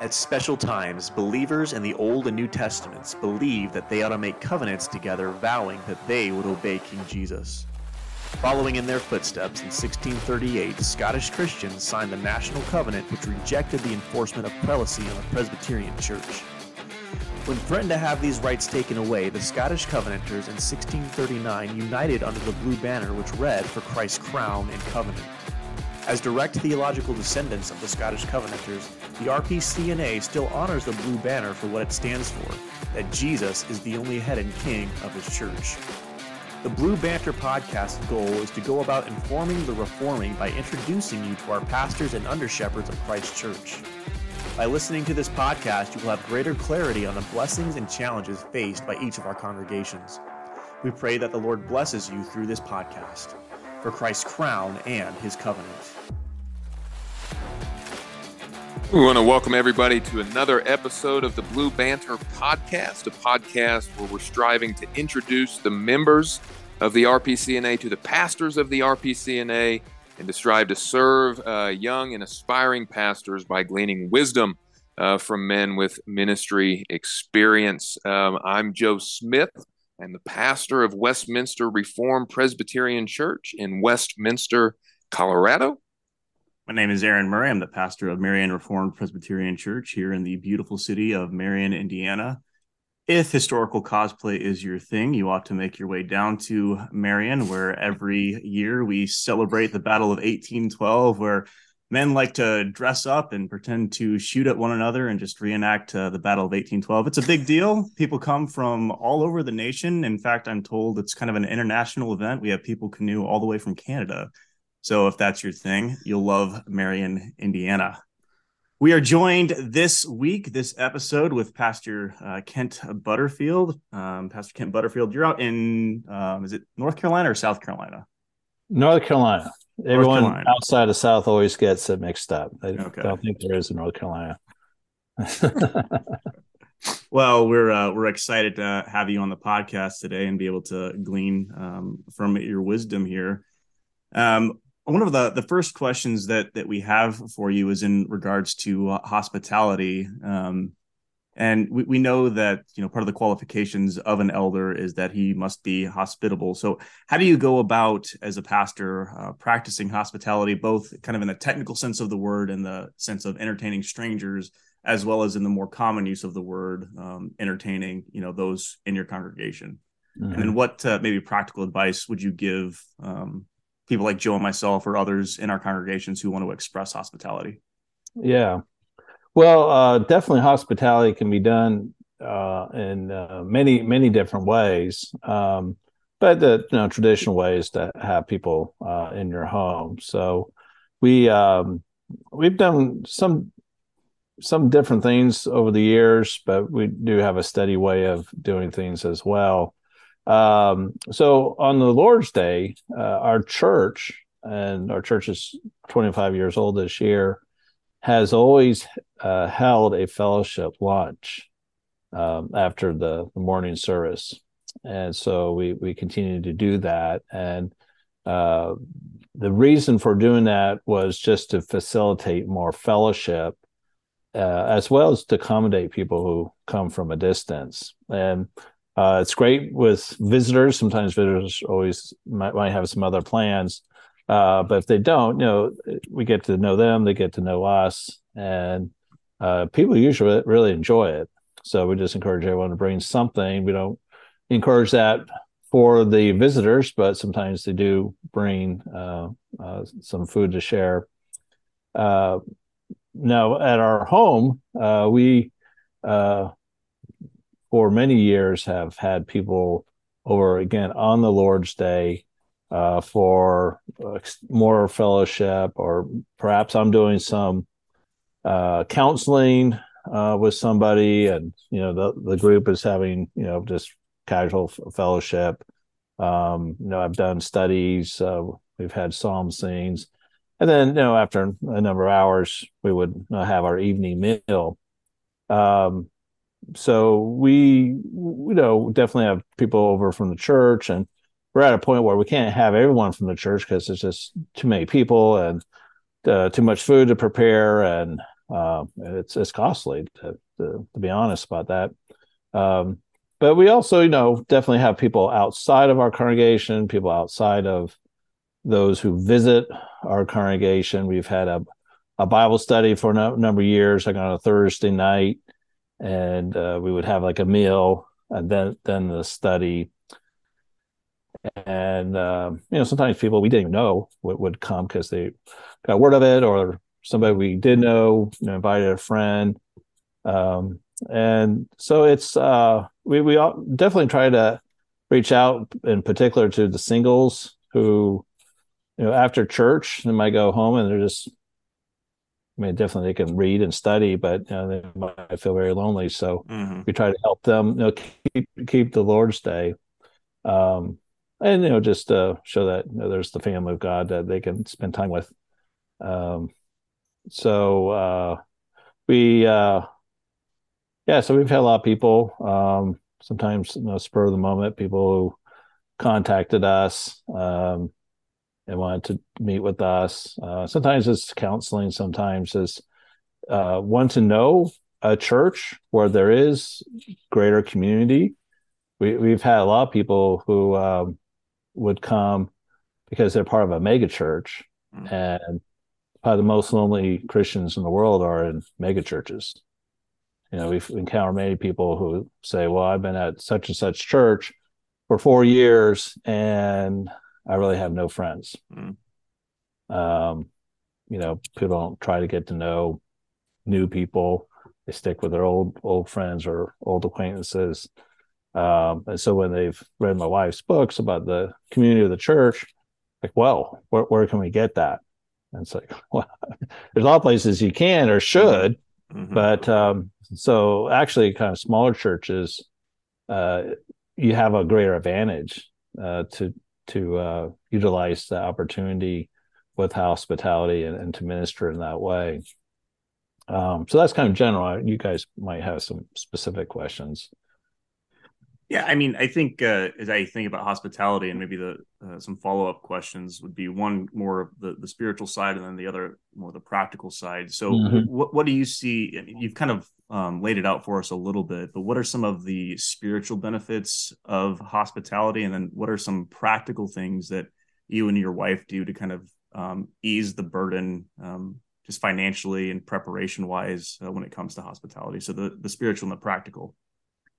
At special times, believers in the Old and New Testaments believed that they ought to make covenants together, vowing that they would obey King Jesus. Following in their footsteps in 1638, Scottish Christians signed the National Covenant, which rejected the enforcement of prelacy on the Presbyterian Church. When threatened to have these rights taken away, the Scottish Covenanters in 1639 united under the blue banner which read, For Christ's crown and covenant. As direct theological descendants of the Scottish Covenanters, the RPCNA still honors the blue banner for what it stands for that Jesus is the only head and king of his church. The Blue Banter podcast goal is to go about informing the reforming by introducing you to our pastors and under shepherds of Christ Church. By listening to this podcast, you will have greater clarity on the blessings and challenges faced by each of our congregations. We pray that the Lord blesses you through this podcast for Christ's crown and his covenant. We want to welcome everybody to another episode of the Blue Banter Podcast, a podcast where we're striving to introduce the members of the RPCNA to the pastors of the RPCNA and to strive to serve uh, young and aspiring pastors by gleaning wisdom uh, from men with ministry experience. Um, I'm Joe Smith. I'm the pastor of Westminster Reformed Presbyterian Church in Westminster, Colorado. My name is Aaron Murray. I'm the pastor of Marion Reformed Presbyterian Church here in the beautiful city of Marion, Indiana. If historical cosplay is your thing, you ought to make your way down to Marion, where every year we celebrate the Battle of 1812, where men like to dress up and pretend to shoot at one another and just reenact uh, the Battle of 1812. It's a big deal. People come from all over the nation. In fact, I'm told it's kind of an international event. We have people canoe all the way from Canada so if that's your thing, you'll love Marion, Indiana. We are joined this week, this episode, with Pastor uh, Kent Butterfield. Um, Pastor Kent Butterfield, you're out in, um, is it North Carolina or South Carolina? North Carolina. Everyone outside of South always gets it mixed up. I okay. don't think there is in North Carolina. well, we're uh, we're excited to have you on the podcast today and be able to glean um, from your wisdom here. Um, one of the the first questions that that we have for you is in regards to uh, hospitality um, and we, we know that you know part of the qualifications of an elder is that he must be hospitable so how do you go about as a pastor uh, practicing hospitality both kind of in the technical sense of the word and the sense of entertaining strangers as well as in the more common use of the word um, entertaining you know those in your congregation mm-hmm. and then what uh, maybe practical advice would you give um, people like Joe and myself or others in our congregations who want to express hospitality? Yeah. Well, uh, definitely hospitality can be done uh, in uh, many, many different ways. Um, but the you know, traditional ways to have people uh, in your home. So we um, we've done some some different things over the years, but we do have a steady way of doing things as well. Um, so on the Lord's Day, uh, our church, and our church is 25 years old this year, has always uh, held a fellowship lunch um, after the, the, morning service. And so we, we continue to do that. And uh, the reason for doing that was just to facilitate more fellowship uh, as well as to accommodate people who come from a distance. And uh, it's great with visitors. Sometimes visitors always might, might have some other plans, uh, but if they don't, you know, we get to know them, they get to know us, and uh, people usually really enjoy it. So we just encourage everyone to bring something. We don't encourage that for the visitors, but sometimes they do bring uh, uh, some food to share. Uh, now, at our home, we for many years have had people over again on the Lord's Day uh, for uh, more fellowship, or perhaps I'm doing some uh, counseling uh, with somebody, and you know the the group is having you know just casual fellowship. Um, you know, I've done studies. Uh, we've had psalm scenes, and then you know after a number of hours, we would have our evening meal. Um, so we you know definitely have people over from the church and we're at a point where we can't have everyone from the church because there's just too many people and uh, too much food to prepare and Uh, it's it's costly to, to, to, be honest about that. Um, but we also, you know, definitely have people outside of our congregation, people outside of those who visit our congregation. We've had a, a Bible study for a number of years, like on a Thursday night, and uh, we would have like a meal and then then the study. And uh, you know, sometimes people we didn't even know would, would come because they got word of it, or somebody we did know, you know invited a friend. Um, and so it's uh, we we definitely try to reach out in particular to the singles who you know after church they might go home and they're just I mean, definitely they can read and study, but you know, they might feel very lonely. So mm-hmm. we try to help them, you know, keep keep the Lord's Day, um, and you know, just uh, show that you know, there's the family of God that they can spend time with. Um, so uh, we, uh, yeah, so we've had a lot of people. Um, sometimes, you know, spur of the moment, people who contacted us. Um, and wanted to meet with us. Uh, sometimes it's counseling, sometimes it's uh, want to know a church where there is greater community. We, we've had a lot of people who um, would come because they're part of a mega church, mm-hmm. and probably the most lonely Christians in the world are in mega churches. You know, we've encountered many people who say, "Well, I've been at such and such church for four years, and I really have no friends. Mm. Um, you know, people don't try to get to know new people. They stick with their old old friends or old acquaintances. Um, and so when they've read my wife's books about the community of the church, like, well, where, where can we get that? And it's like, well, there's a lot of places you can or should, mm-hmm. but um, so actually, kind of smaller churches, uh, you have a greater advantage uh, to to uh, utilize the opportunity with hospitality and, and to minister in that way. Um, so that's kind of general. You guys might have some specific questions. Yeah, I mean, I think uh, as I think about hospitality, and maybe the uh, some follow up questions would be one more of the the spiritual side, and then the other more the practical side. So, mm-hmm. what what do you see? You've kind of um, laid it out for us a little bit, but what are some of the spiritual benefits of hospitality, and then what are some practical things that you and your wife do to kind of um, ease the burden, um, just financially and preparation wise, uh, when it comes to hospitality? So the the spiritual and the practical.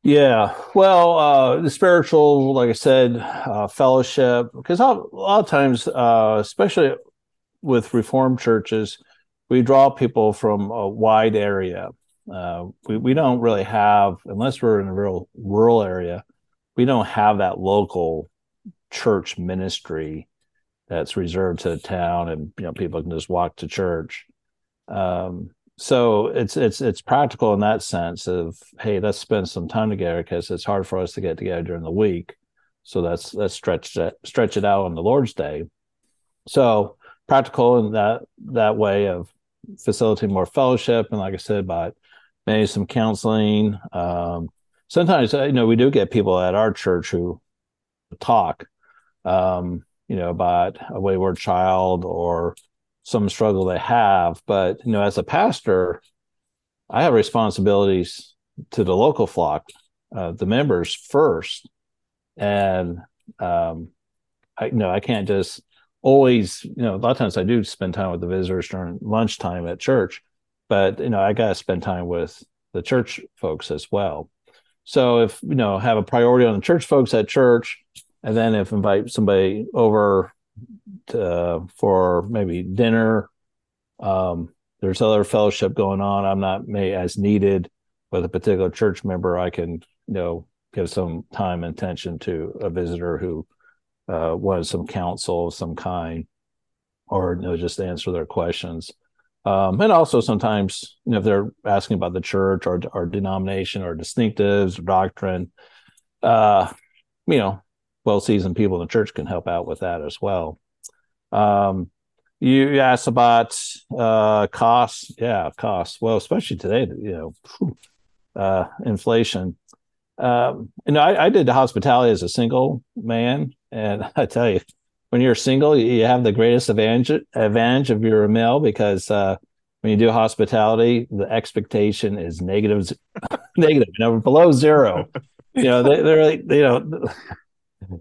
Yeah, well, uh, the spiritual, like I said, uh, fellowship, because a lot of times, uh, especially with Reformed churches, we draw people from a wide area. Uh, we we don't really have, unless we're in a real rural area, we don't have that local church ministry that's reserved to the town, and you know people can just walk to church. Um, so it's it's it's practical in that sense of hey let's spend some time together because it's hard for us to get together during the week. So let's let's stretch it stretch it out on the lord's day. So practical in that that way of facilitating more fellowship and like i said about maybe some counseling. Um, sometimes you know we do get people at our church who talk um, you know about a wayward child or some struggle they have. But you know, as a pastor, I have responsibilities to the local flock, uh, the members first, and um, I you know I can't just always you know a lot of times I do spend time with the visitors during lunchtime at church, but you know I got to spend time with the church folks as well. So if you know have a priority on the church folks at church, and then if invite somebody over uh, for maybe dinner. Um, there's other fellowship going on. I'm not may as needed with a particular church member. I can you know give some time and attention to a visitor who uh, wants some counsel of some kind, or you know just answer their questions. Um, and also sometimes you know if they're asking about the church or or denomination or distinctives or doctrine, uh, you know, well seasoned people in the church can help out with that as well. Um, you asked about uh, costs. Yeah, costs. Well, especially today, you know, uh, inflation. Um, you know, I, I did hospitality as a single man, and I tell you, when you're single, you have the greatest advantage advantage of your male because uh, when you do hospitality, the expectation is negative, negative, you know, below zero. You know, they, they're like, you know,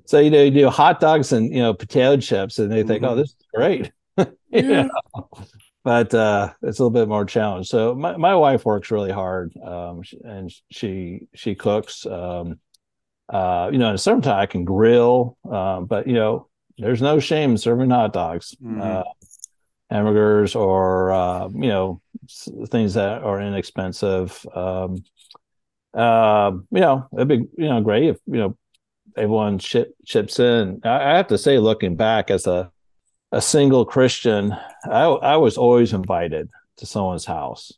so you know, you do hot dogs and you know potato chips, and they think, mm-hmm. oh, this is great. yeah. But uh, it's a little bit more challenge. So my, my wife works really hard, um, and she she cooks. Um, uh, you know, at some time I can grill, uh, but you know, there's no shame serving hot dogs, mm-hmm. uh, hamburgers, or uh, you know, things that are inexpensive. Um, uh, you know, it'd be you know great if you know everyone chip, chips in. I, I have to say, looking back as a a single Christian, I, I was always invited to someone's house.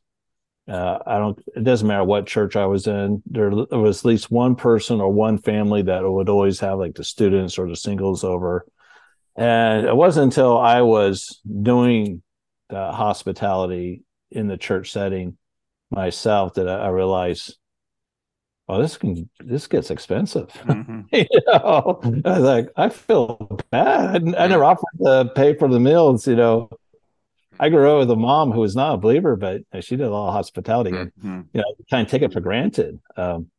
Uh, I don't. It doesn't matter what church I was in. There, was at least one person or one family that would always have like the students or the singles over. And it wasn't until I was doing the hospitality in the church setting myself that I, I realized, oh, this can this gets expensive. Mm-hmm. you know, I was like, I feel bad. I, I never offered to pay for the meals. You know, I grew up with a mom who was not a believer, but she did a lot of hospitality, mm-hmm. and you know, kind of take it for granted. Um,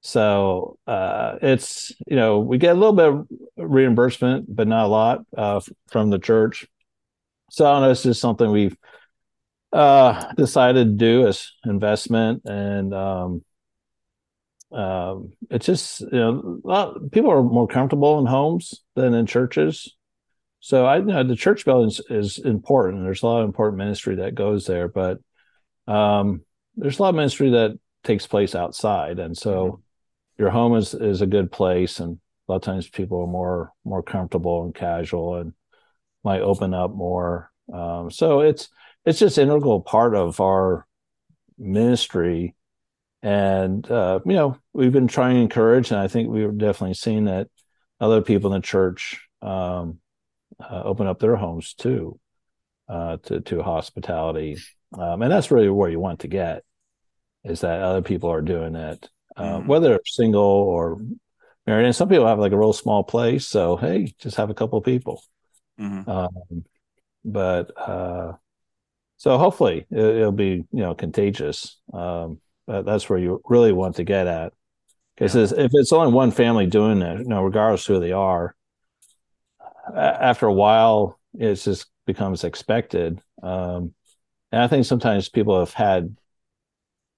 so uh, it's you know we get a little bit of reimbursement, but not a lot uh, from the church. So I don't know it's just something we've uh, decided to do as investment, and um, um, it's just you know lot, people are more comfortable in homes than in churches. So I you know the church building is, is, important. There's a lot of important ministry that goes there, but um, there's a lot of ministry that takes place outside, and so mm-hmm. your home is is a good place. And a lot of times people are more more comfortable and casual and might open up more. Um, so it's it's just integral part of our ministry and uh, you know we've been trying to encourage and i think we've definitely seen that other people in the church um, uh, open up their homes too uh, to to hospitality, um, and that's really where you want to get is that other people are doing it, uh, mm-hmm. whether single or married. And some people have like a real small place, so hey, just have a couple of people. Mm-hmm. Um, but uh, so hopefully it, will be you know contagious. Um, that's where you really want to get at. Because yeah. if it's only one family doing it, you know, regardless who they are, after a while, it just becomes expected. Um, and I think sometimes people have had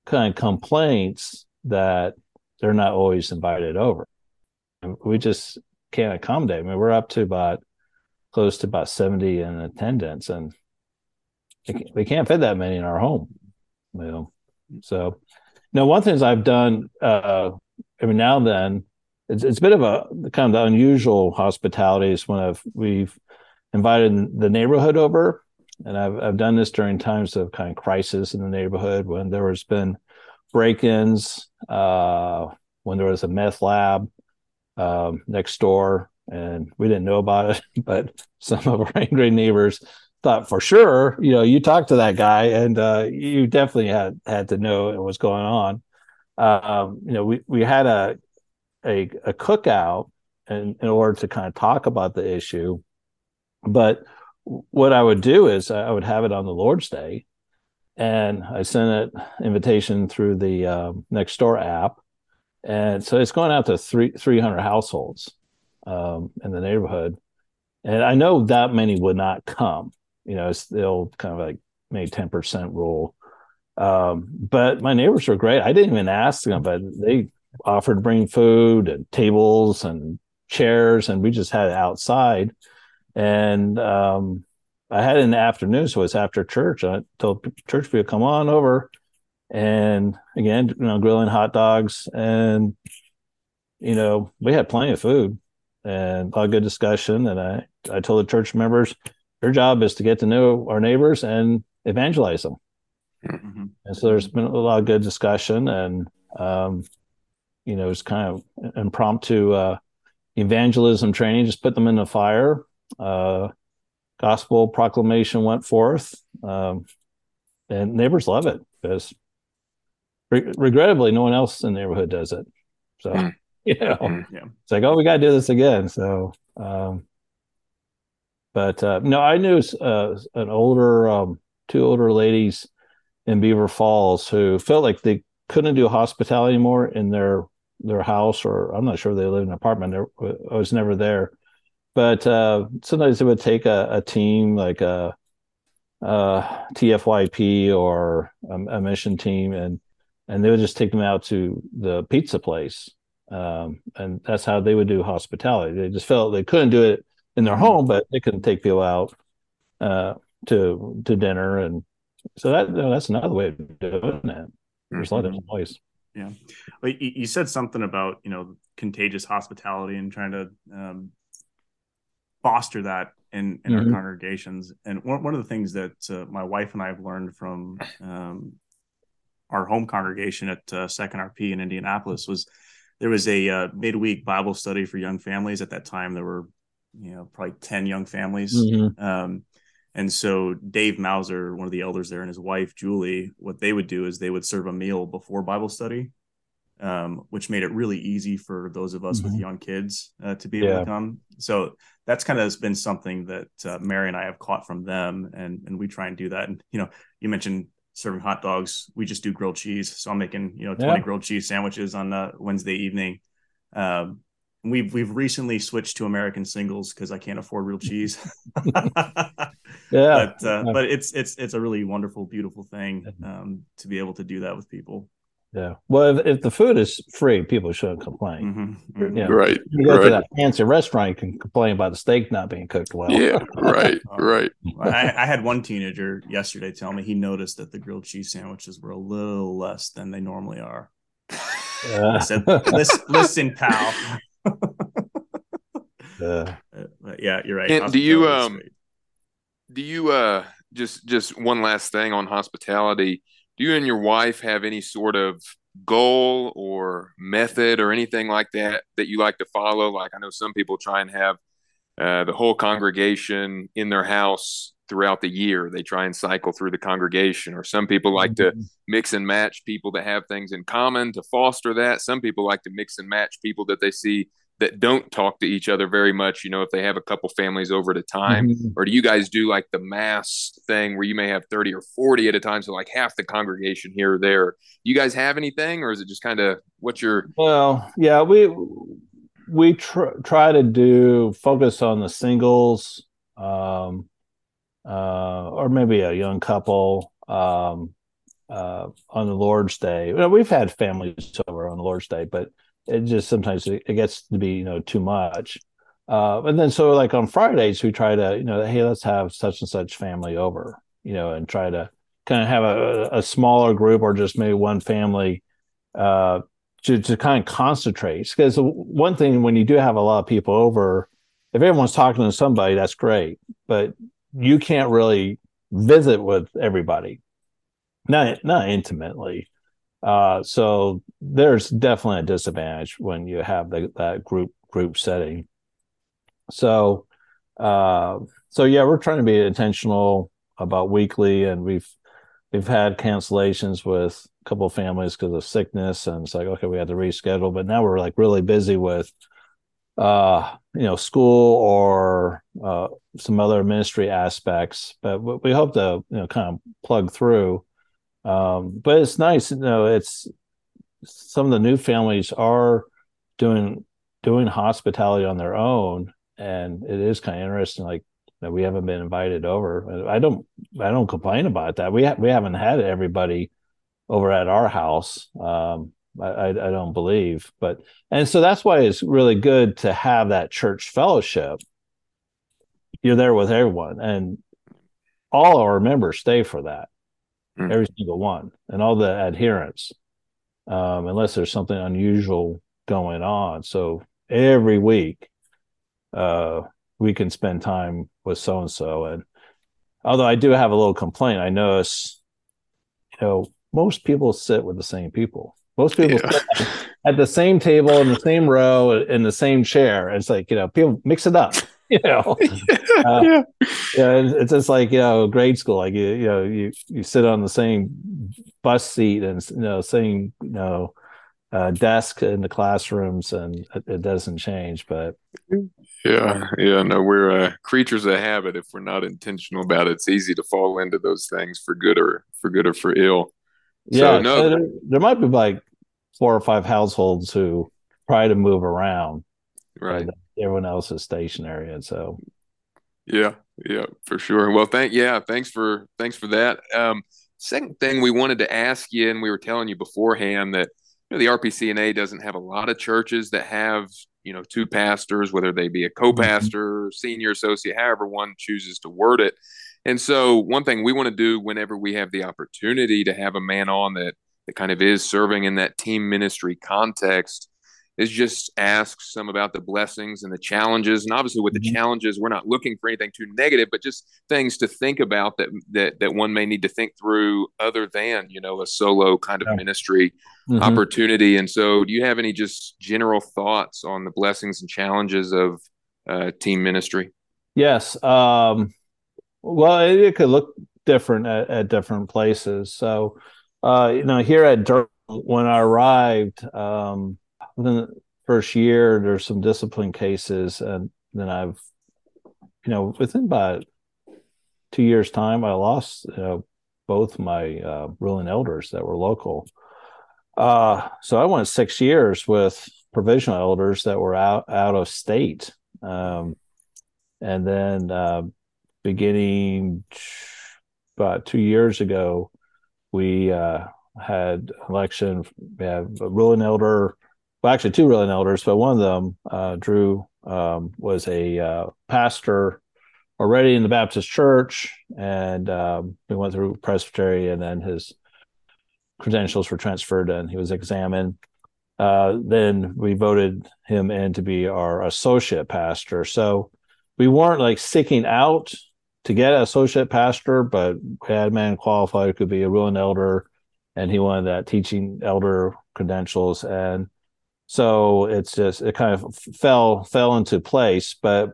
kind of complaints that they're not always invited over. We just can't accommodate. I mean, we're up to about close to about 70 in attendance, and we can't fit that many in our home. You know, so now one things I've done uh, every now and then it's it's a bit of a kind of unusual hospitalities when I've we've invited the neighborhood over, and I've I've done this during times of kind of crisis in the neighborhood when there has been break-ins, uh, when there was a meth lab um, next door, and we didn't know about it, but some of our angry neighbors thought for sure, you know, you talked to that guy, and uh, you definitely had had to know what was going on. Um, you know, we we had a a, a cookout in, in order to kind of talk about the issue. But what I would do is I would have it on the Lord's Day, and I sent an invitation through the Nextdoor app, and so it's going out to three three hundred households um, in the neighborhood, and I know that many would not come. You know, it's they'll kind of like maybe ten percent rule. Um, but my neighbors were great. I didn't even ask them, but they offered to bring food and tables and chairs, and we just had it outside. And um, I had it in the afternoon, so it's after church. I told church people, come on over. And again, you know, grilling hot dogs. And, you know, we had plenty of food and a lot of good discussion. And I, I told the church members, their job is to get to know our neighbors and evangelize them. Mm-hmm. And so there's been a lot of good discussion. And um, you know, it's kind of impromptu uh, evangelism training. Just put them in the fire. Uh, gospel proclamation went forth, um, and neighbors love it because, re- regrettably, no one else in the neighborhood does it. So, mm. you know, mm, yeah. it's like, oh, we got to do this again. So, um, but uh, no, I knew uh, an older um, two older ladies in Beaver Falls who felt like they couldn't do hospitality anymore in their their house, or I'm not sure they live in an apartment. I was never there, but uh, sometimes they would take a, a team like a, a TFYP or a, a, mission team, and and they would just take them out to the pizza place, um, and that's how they would do hospitality. They just felt they couldn't do it in their home, but they couldn't take people out uh, to to dinner, and so that you know, that's another way of doing it. There's a lot of different ways. Yeah, well, you said something about you know contagious hospitality and trying to um, foster that in in mm-hmm. our congregations. And one one of the things that uh, my wife and I have learned from um, our home congregation at uh, Second RP in Indianapolis was there was a uh, midweek Bible study for young families. At that time, there were you know probably ten young families. Mm-hmm. Um, and so Dave Mauser, one of the elders there, and his wife Julie, what they would do is they would serve a meal before Bible study, um, which made it really easy for those of us mm-hmm. with young kids uh, to be able yeah. to come. So that's kind of been something that uh, Mary and I have caught from them, and and we try and do that. And you know, you mentioned serving hot dogs. We just do grilled cheese, so I'm making you know 20 yeah. grilled cheese sandwiches on uh, Wednesday evening. Um, we've we've recently switched to American singles because I can't afford real cheese. yeah, but uh, but it's it's it's a really wonderful, beautiful thing um, to be able to do that with people. Yeah. Well, if, if the food is free, people shouldn't complain. Mm-hmm. Mm-hmm. You know, right. You go right. to that fancy restaurant, you can complain about the steak not being cooked well. Yeah. Right. uh, right. I, I, had one teenager yesterday tell me he noticed that the grilled cheese sandwiches were a little less than they normally are. Uh. I said, listen, listen, pal. Uh, yeah, you're right. And do you um do you uh just just one last thing on hospitality? Do you and your wife have any sort of goal or method or anything like that that you like to follow? Like I know some people try and have uh, the whole congregation in their house throughout the year. They try and cycle through the congregation, or some people like mm-hmm. to mix and match people that have things in common to foster that. Some people like to mix and match people that they see that don't talk to each other very much. You know, if they have a couple families over at a time, mm-hmm. or do you guys do like the mass thing where you may have 30 or 40 at a time? So, like half the congregation here or there. You guys have anything, or is it just kind of what's your. Well, yeah, we. We tr- try to do focus on the singles, um, uh, or maybe a young couple um, uh, on the Lord's Day. Well, we've had families over on the Lord's Day, but it just sometimes it, gets to be you know too much. Uh, and then so like on Fridays we try to you know hey let's have such and such family over you know and try to kind of have a, a smaller group or just maybe one family uh, to to kind of concentrate because one thing when you do have a lot of people over if everyone's talking to somebody that's great but you can't really visit with everybody, not not intimately. Uh, so there's definitely a disadvantage when you have the, that group group setting. So, uh, so yeah, we're trying to be intentional about weekly, and we've we've had cancellations with a couple of families because of sickness, and it's like okay, we had to reschedule. But now we're like really busy with uh, you know, school or uh, some other ministry aspects. But we hope to, you know, kind of plug through. Um, but it's nice, you know, it's some of the new families are doing doing hospitality on their own, and it is kind of interesting. Like that we haven't been invited over. I don't I don't complain about that. We ha- we haven't had everybody over at our house. Um, I, I don't believe, but and so that's why it's really good to have that church fellowship. You're there with everyone, and all our members stay for that, mm. every single one, and all the adherents, um, unless there's something unusual going on. So every week, uh, we can spend time with so and so. And although I do have a little complaint, I notice, you know, most people sit with the same people. Most people yeah. at the same table in the same row in the same chair. It's like you know, people mix it up. You know, yeah, uh, yeah. yeah it's just like you know, grade school. Like you, you know, you you sit on the same bus seat and you know, same you know, uh, desk in the classrooms, and it, it doesn't change. But yeah, yeah, no, we're uh, creatures of habit. If we're not intentional about it, it's easy to fall into those things for good or for good or for ill. Yeah, so, no, so there, there, might be like four or five households who try to move around, right? Everyone else is stationary, and so yeah, yeah, for sure. Well, thank yeah, thanks for thanks for that. Um, second thing we wanted to ask you, and we were telling you beforehand that you know, the RPCNA doesn't have a lot of churches that have you know two pastors, whether they be a mm-hmm. co-pastor, senior associate, however one chooses to word it. And so, one thing we want to do whenever we have the opportunity to have a man on that that kind of is serving in that team ministry context is just ask some about the blessings and the challenges. And obviously, with the mm-hmm. challenges, we're not looking for anything too negative, but just things to think about that that that one may need to think through, other than you know a solo kind of yeah. ministry mm-hmm. opportunity. And so, do you have any just general thoughts on the blessings and challenges of uh, team ministry? Yes. Um, well, it, it, could look different at, at different places. So, uh, you know, here at Durham, when I arrived. Um, within the first year, there's some discipline cases, and then I've, you know, within about two years' time, I lost you know, both my uh, ruling elders that were local. Uh, so I went six years with provisional elders that were out out of state, um, and then uh, beginning about two years ago, we uh, had election. We have a ruling elder well, actually two ruling elders, but one of them, uh, Drew, um, was a uh, pastor already in the Baptist church, and um, we went through Presbytery, and then his credentials were transferred, and he was examined. Uh, then we voted him in to be our associate pastor. So we weren't like seeking out to get an associate pastor, but had man qualified could be a ruling elder, and he wanted that teaching elder credentials. And so it's just it kind of fell fell into place. But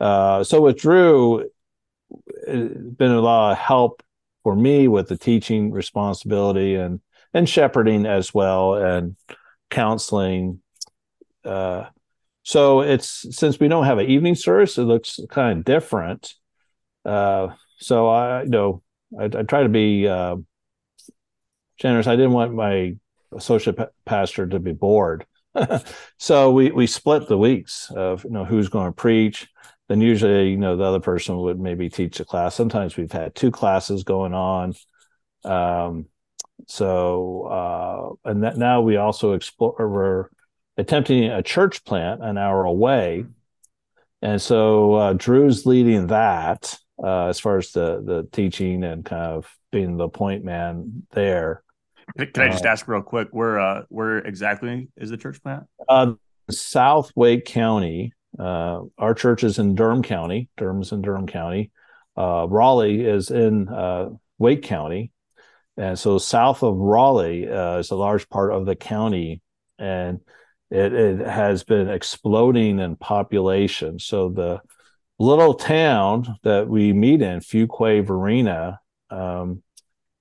uh, so with drew it's been a lot of help for me with the teaching responsibility and and shepherding as well and counseling. Uh, so it's since we don't have an evening service it looks kind of different uh, so i you know I, I try to be uh, generous i didn't want my associate pastor to be bored so we we split the weeks of you know who's going to preach. Then usually you know the other person would maybe teach a class. Sometimes we've had two classes going on. Um, so uh, and that now we also explore we're attempting a church plant an hour away, and so uh, Drew's leading that uh, as far as the the teaching and kind of being the point man there. Can I just uh, ask real quick where uh where exactly is the church plant? Uh, South Wake County. Uh, our church is in Durham County. Durham's in Durham County. Uh, Raleigh is in uh, Wake County, and so south of Raleigh uh, is a large part of the county, and it, it has been exploding in population. So the little town that we meet in, Fuquay Varina, um,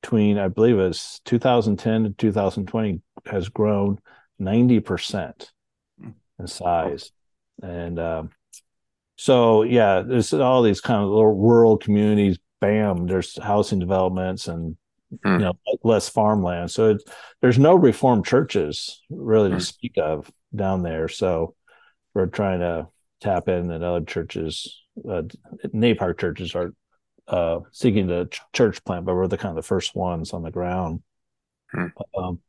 between I believe it's 2010 to 2020 has grown 90 percent hmm. in size, and um, so yeah, there's all these kind of little rural communities. Bam, there's housing developments and mm. you know less farmland. So it's, there's no reformed churches really to mm. speak of down there. So we're trying to tap in that other churches, uh, NAPARC churches are uh, seeking the ch- church plant, but we're the kind of the first ones on the ground. Hmm. Um,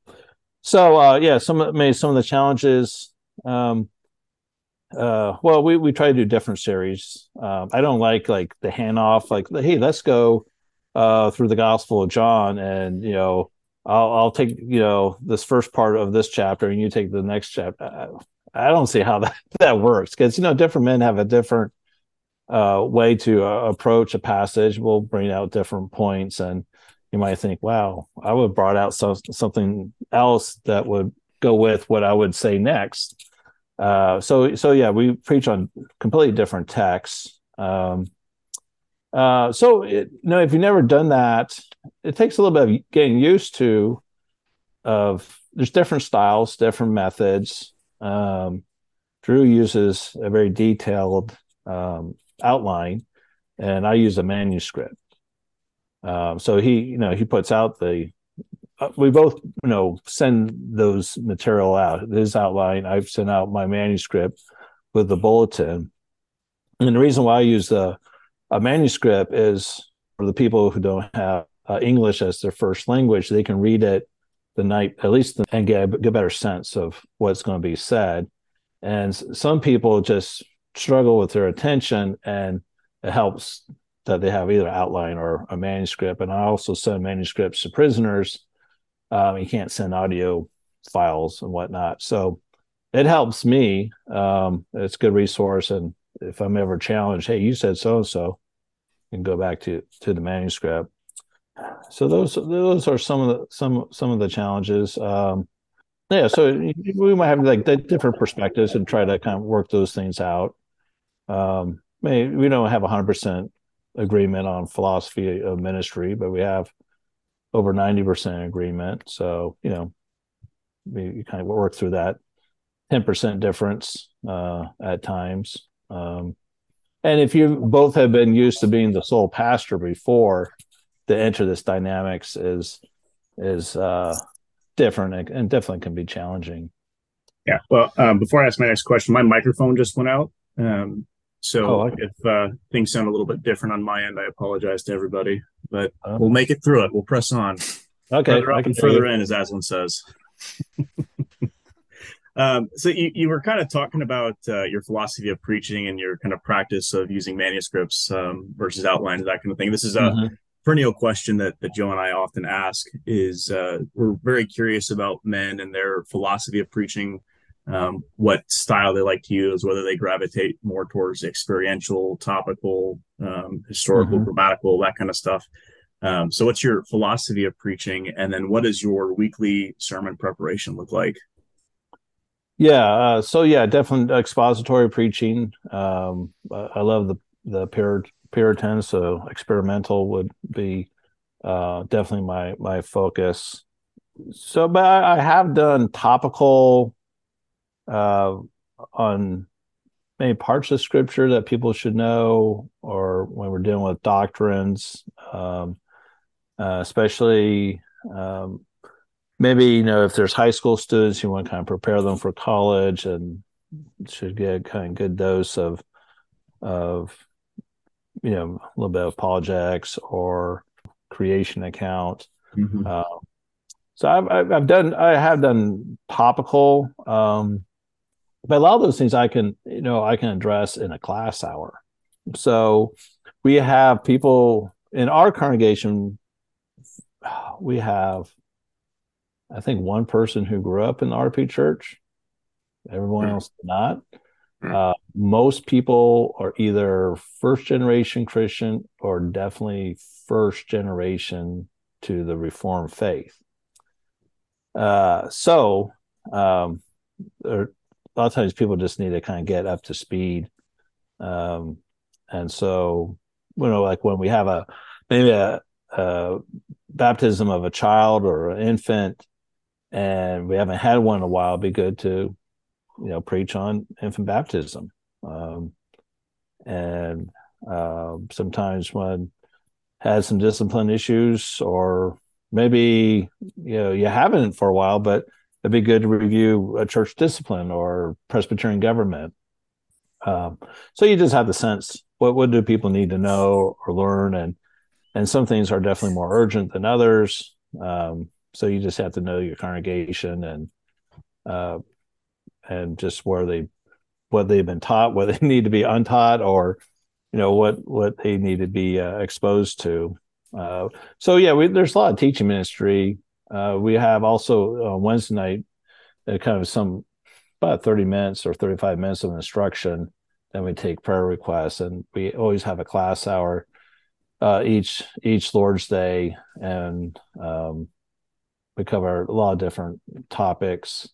so uh, yeah, some maybe some of the challenges. Um, uh, well, we we try to do different series. Um, I don't like like the handoff, like hey, let's go uh, through the Gospel of John, and you know, I'll I'll take you know this first part of this chapter, and you take the next chapter. I, I don't see how that that works because you know different men have a different uh, way to uh, approach a passage will bring out different points and you might think wow i would have brought out some, something else that would go with what i would say next uh, so so yeah we preach on completely different texts um, uh, so it, you know if you've never done that it takes a little bit of getting used to of there's different styles, different methods. Um, Drew uses a very detailed um, outline, and I use a manuscript. Um, so he, you know, he puts out the. Uh, we both, you know, send those material out. His outline. I've sent out my manuscript with the bulletin, and the reason why I use a, a manuscript is for the people who don't have uh, English as their first language, they can read it the night at least and get get a better sense of what's going to be said. And some people just struggle with their attention, and it helps that they have either outline or a manuscript. And I also send manuscripts to prisoners. Um, you can't send audio files and whatnot, so it helps me. Um, it's a good resource, and if I'm ever challenged, hey, you said so and so, and go back to to the manuscript. So those those are some of the some some of the challenges. Um, yeah, so we might have like different perspectives and try to kind of work those things out. Um, maybe we don't have 100% agreement on philosophy of ministry, but we have over 90% agreement. So, you know, we kind of work through that 10% difference uh, at times. Um, and if you both have been used to being the sole pastor before, to enter this dynamics is is uh, different and, definitely can be challenging. Yeah. Well, um, before I ask my next question, my microphone just went out. Um, so oh, okay. if uh, things sound a little bit different on my end, I apologize to everybody, but uh, we'll make it through it. We'll press on. Okay. Further up and further in, as Aslan says. um, so you, you were kind of talking about uh, your philosophy of preaching and your kind of practice of using manuscripts um, versus outlines, that kind of thing. This is a mm-hmm perennial question that, that Joe and I often ask is uh, we're very curious about men and their philosophy of preaching, um, what style they like to use, whether they gravitate more towards experiential, topical, um, historical, mm-hmm. grammatical, that kind of stuff. Um, so, what's your philosophy of preaching, and then what does your weekly sermon preparation look like? Yeah, uh, so yeah, definitely expository preaching. Um, I love the the period Puritan, so experimental would be uh, definitely my my focus. So, but I, I have done topical uh, on many parts of scripture that people should know, or when we're dealing with doctrines, um, uh, especially um, maybe you know if there's high school students, you want to kind of prepare them for college and should get kind of good dose of of you know a little bit of apologetics or creation account. Mm-hmm. Uh, so I've, I've done I have done topical, um, but a lot of those things I can you know I can address in a class hour. So we have people in our congregation. We have, I think, one person who grew up in the RP church. Everyone mm-hmm. else did not. Hmm. Uh, most people are either first generation Christian or definitely first generation to the Reformed faith. Uh, so, um, there, a lot of times people just need to kind of get up to speed. Um, and so, you know, like when we have a maybe a, a baptism of a child or an infant, and we haven't had one in a while, be good to you know preach on infant baptism. Um, and uh, sometimes when has some discipline issues or maybe you know you haven't for a while but it'd be good to review a church discipline or presbyterian government. Um, so you just have the sense what what do people need to know or learn? And and some things are definitely more urgent than others. Um, so you just have to know your congregation and uh, and just where they what they've been taught, what they need to be untaught, or you know what what they need to be uh, exposed to. Uh, so yeah, we, there's a lot of teaching ministry. Uh, we have also on Wednesday night uh, kind of some about 30 minutes or 35 minutes of instruction. Then we take prayer requests, and we always have a class hour uh, each each Lord's Day, and um, we cover a lot of different topics.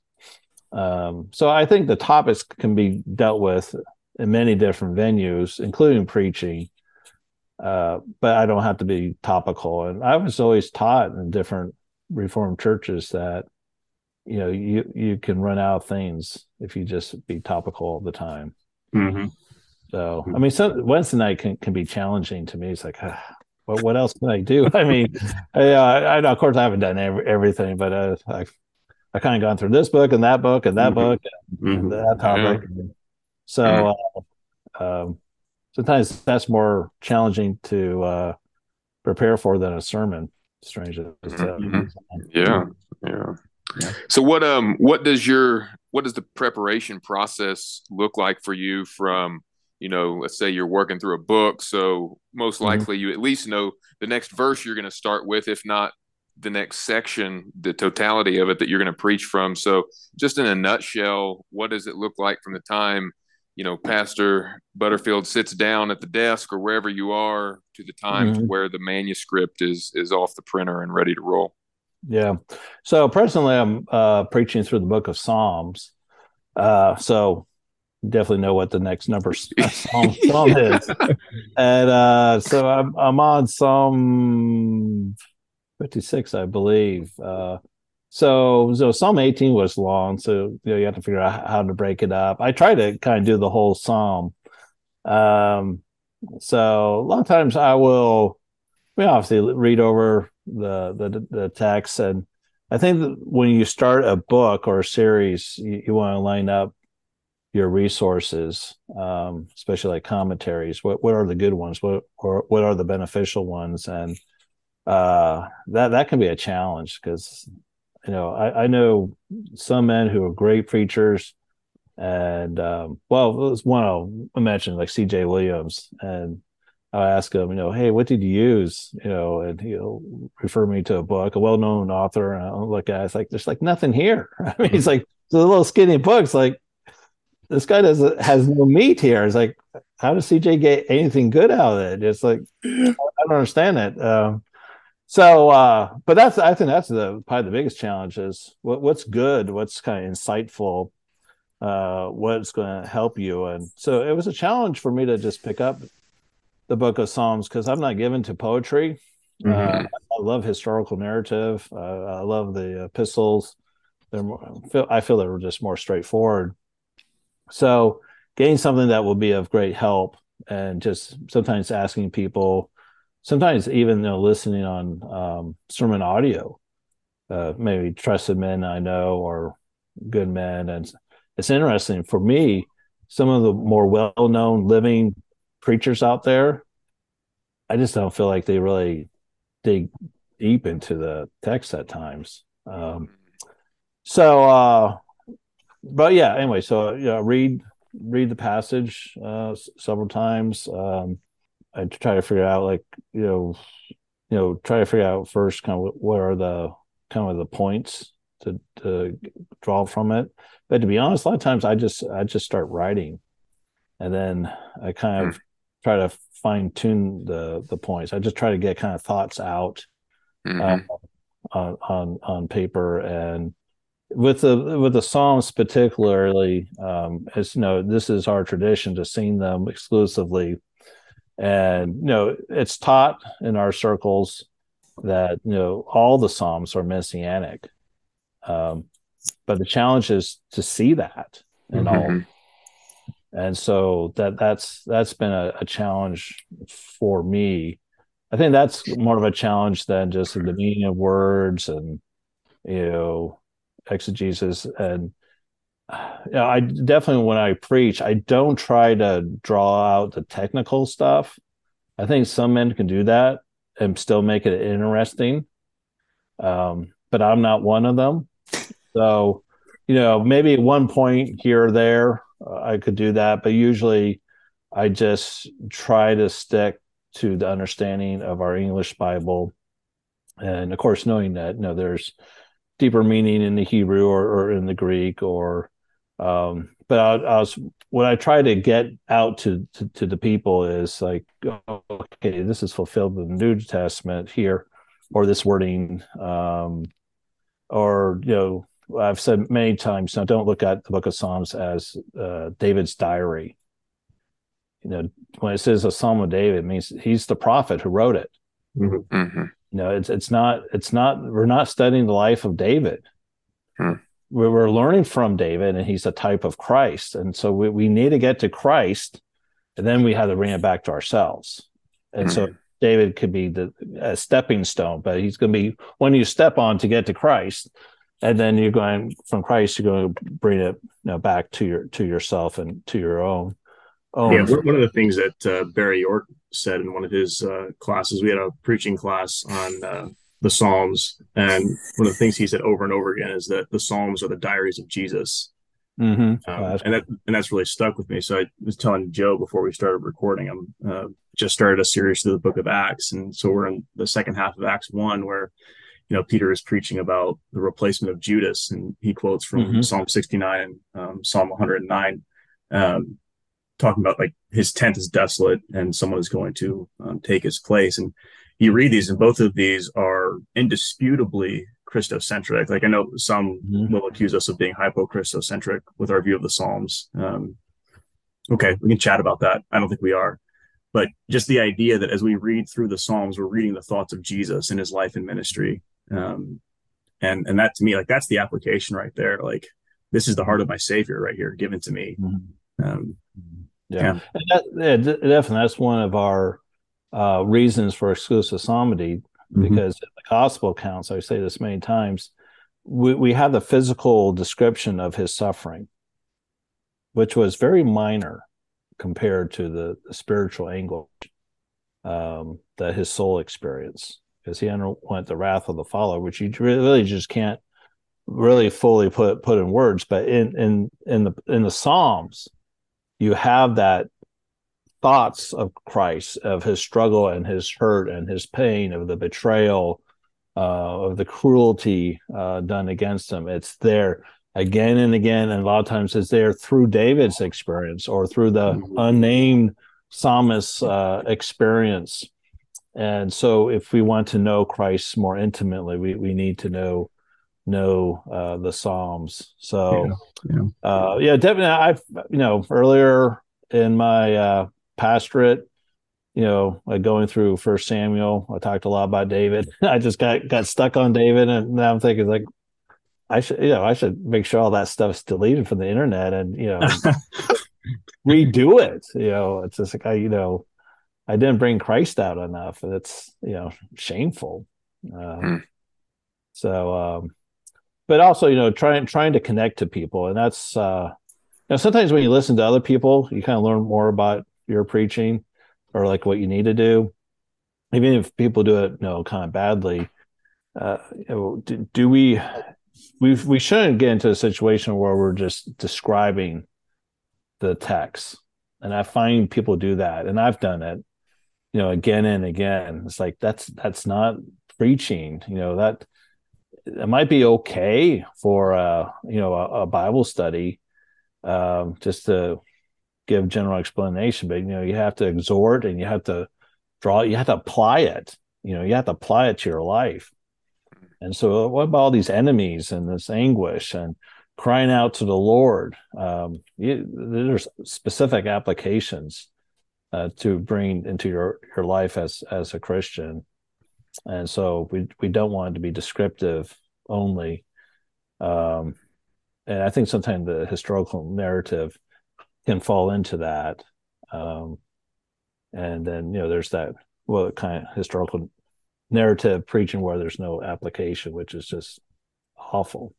Um, so I think the topics can be dealt with in many different venues, including preaching. Uh, but I don't have to be topical. And I was always taught in different Reformed churches that you know you you can run out of things if you just be topical all the time. Mm-hmm. So I mean, some Wednesday night can, can be challenging to me. It's like, uh, what what else can I do? I mean, I, I, I of course I haven't done every, everything, but uh, I I kind of gone through this book and that book and that Mhm. book and Mhm. that topic. So uh, um, sometimes that's more challenging to uh, prepare for than a sermon. Strange as that Mhm. Yeah, yeah. Yeah. So what um what does your what does the preparation process look like for you from you know let's say you're working through a book so most Mhm. likely you at least know the next verse you're going to start with if not the next section the totality of it that you're going to preach from so just in a nutshell what does it look like from the time you know pastor butterfield sits down at the desk or wherever you are to the time to Mhm. where the manuscript is is off the printer and ready to roll Yeah. So presently, I'm uh, preaching through the book of Psalms. Uh, so definitely know what the next number psalm, psalm is. And uh, so I'm, I'm on Psalm 56, I believe. Uh, so, so Psalm 18 was long, so you know you have to figure out how to break it up. I try to kind of do the whole psalm. Um, so a lot of times I will, we obviously read over the the the text, and I think when you start a book or a series, you, you want to line up your resources, um, especially like commentaries. What what are the good ones? What or what are the beneficial ones? And uh, that that can be a challenge because you know I, I know some men who are great preachers, and um, well, there's one I'll mention like C.J. Williams, and I ask him, you know, hey, what did you use? You know, and he'll refer me to a book, a well-known author, and I'll look at it, it's like there's like nothing here. I mean, he's like the little skinny books, like this guy doesn't has no meat here. It's like, how does CJ get anything good out of it? It's like I don't understand it. Um, so, uh, but that's I think that's the probably the biggest challenge is what, what's good, what's kind of insightful, uh, what's going to help you. And so it was a challenge for me to just pick up the book of Psalms because I'm not given to poetry. Uh, Mhm. I love historical narrative. Uh, I love the epistles. They're more, I feel, I feel they're just more straightforward. So getting something that will be of great help and just sometimes asking people, sometimes even you know, listening on um, sermon audio, uh, maybe trusted men I know or good men. And it's interesting for me, some of the more well-known living preachers out there, I just don't feel like they really dig deep into the text at times. Um, so, uh, but yeah, anyway, so know, read read the passage uh, several times. Um, I try to figure out like you know, you know, try to figure out first kind of what are the kind of the points to to draw from it. But to be honest, a lot of times I just I just start writing, and then I kind of try to fine tune the the points. I just try to get kind of thoughts out Mhm. on on on paper and with the with the psalms particularly um as you know this is our tradition to sing them exclusively and you know it's taught in our circles that you know all the psalms are messianic. Um but the challenge is to see that in all. Mhm. and so that that's that's been a, a challenge for me. I think that's more of a challenge than just the meaning of words and you know exegesis and know, i definitely when i preach i don't try to draw out the technical stuff. I think some men can do that and still make it interesting. Um, but i'm not one of them. So you know maybe at one point here or there uh, I could do that, but usually I just try to stick to the understanding of our English Bible, and of course, knowing that you know there's deeper meaning in the Hebrew or, or in the Greek, or um, but I, I was what I try to get out to, to to the people is like, okay, this is fulfilled in the New Testament here, or this wording, um, or you know I've said many times now, don't look at the book of Psalms as uh, David's diary. You know, when it says a Psalm of David, it means he's the prophet who wrote it. Mhm. You know, it's it's not it's not we're not studying the life of David. We're learning from David, and he's a type of Christ, and so we, we need to get to Christ, and then we have to bring it back to ourselves. And mm-hmm. so David could be the a stepping stone, but he's going to be when you step on to get to Christ, and then you're going from Christ, you're going to bring it you know, back to your to yourself and to your own. own. Yeah, one of the things that uh, Barry York said in one of his uh, classes, we had a preaching class on uh, the Psalms, and one of the things he said over and over again is that the Psalms are the diaries of Jesus. Mm-hmm. Um, and that and that's really stuck with me. So I was telling Joe before we started recording, I'm uh, just started a series through the Book of Acts, and so we're in the second half of Acts one, where you know Peter is preaching about the replacement of Judas, and he quotes from mm-hmm. Psalm 69 and um, Psalm 109, um, talking about like his tent is desolate and someone is going to um, take his place. And you read these, and both of these are indisputably Christocentric. Like I know some mm-hmm. will accuse us of being hyper-Christocentric with our view of the Psalms. Um, okay, we can chat about that. I don't think we are, but just the idea that as we read through the Psalms, we're reading the thoughts of Jesus in His life and ministry, um, and and that to me, like that's the application right there. Like this is the heart of my Savior right here, given to me. Mm-hmm. Um, yeah, yeah. That, yeah, definitely. That's one of our uh, reasons for exclusive psalmody mm-hmm. because the gospel accounts, I say this many times, we, we have the physical description of his suffering, which was very minor compared to the, the spiritual anguish um, that his soul experienced because he underwent the wrath of the Father, which you really just can't really fully put put in words. But in in in the in the Psalms, you have that thoughts of Christ, of his struggle and his hurt and his pain, of the betrayal, uh, of the cruelty uh, done against him. It's there again and again, and a lot of times it's there through David's experience or through the mm-hmm. unnamed psalmist's uh, experience. And so, if we want to know Christ more intimately, we, we need to know know uh, the Psalms. So, yeah, yeah. Uh, yeah, definitely. I've you know earlier in my uh, pastorate you know like going through first samuel. I talked a lot about david. I just got got stuck on david and now i'm thinking like i should you know i should make sure all that stuff's deleted from the internet and you know redo it. You know it's just like i you know i didn't bring christ out enough and it's you know shameful. Uh, hmm. so um but also you know trying trying to connect to people and that's uh you know sometimes when you listen to other people you kind of learn more about you're preaching or like what you need to do. Even if people do it you know kind of badly uh, you know, do, do we we we shouldn't get into a situation where we're just describing the text. And i find people do that and i've done it you know again and again. It's like that's that's not preaching you know that it might be okay for uh you know a, a bible study um just to give general explanation, but you know, you have to exhort and you have to draw, you have to apply it. You know, you have to apply it to your life. And so, what about all these enemies and this anguish and crying out to the Lord? Um, you, there's specific applications uh, to bring into your your life as as a Christian, and so we we don't want it to be descriptive only. Um, and I think sometimes the historical narrative can fall into that. Um, and then, you know, there's that, well, kind of historical narrative preaching where there's no application, which is just awful.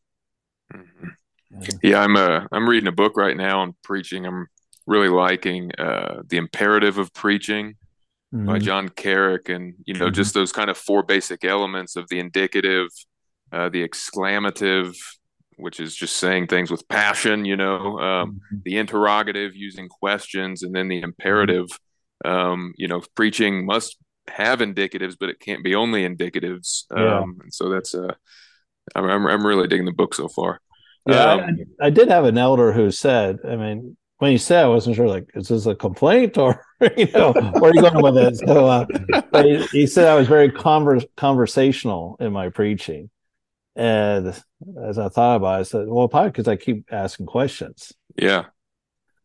Mm-hmm. Yeah. yeah, I'm uh, I'm reading a book right now on preaching. I'm really liking uh, the imperative of preaching mm-hmm. by John Carrick, and you know, mm-hmm. just those kind of four basic elements of the indicative, uh, the exclamative, which is just saying things with passion, you know, um, mm-hmm. the interrogative using questions, and then the imperative. Um, you know, preaching must have indicatives, but it can't be only indicatives. Yeah. Um, and so that's uh, I'm, I'm, I'm really digging the book so far. Yeah, um, I, I, did have an elder who said, I mean, when he said, I wasn't sure, like, is this a complaint or, you know, where are you going with it? So, uh, he, he, said I was very converse, conversational in my preaching. And as I thought about it, I said, well, probably because I keep asking questions. Yeah.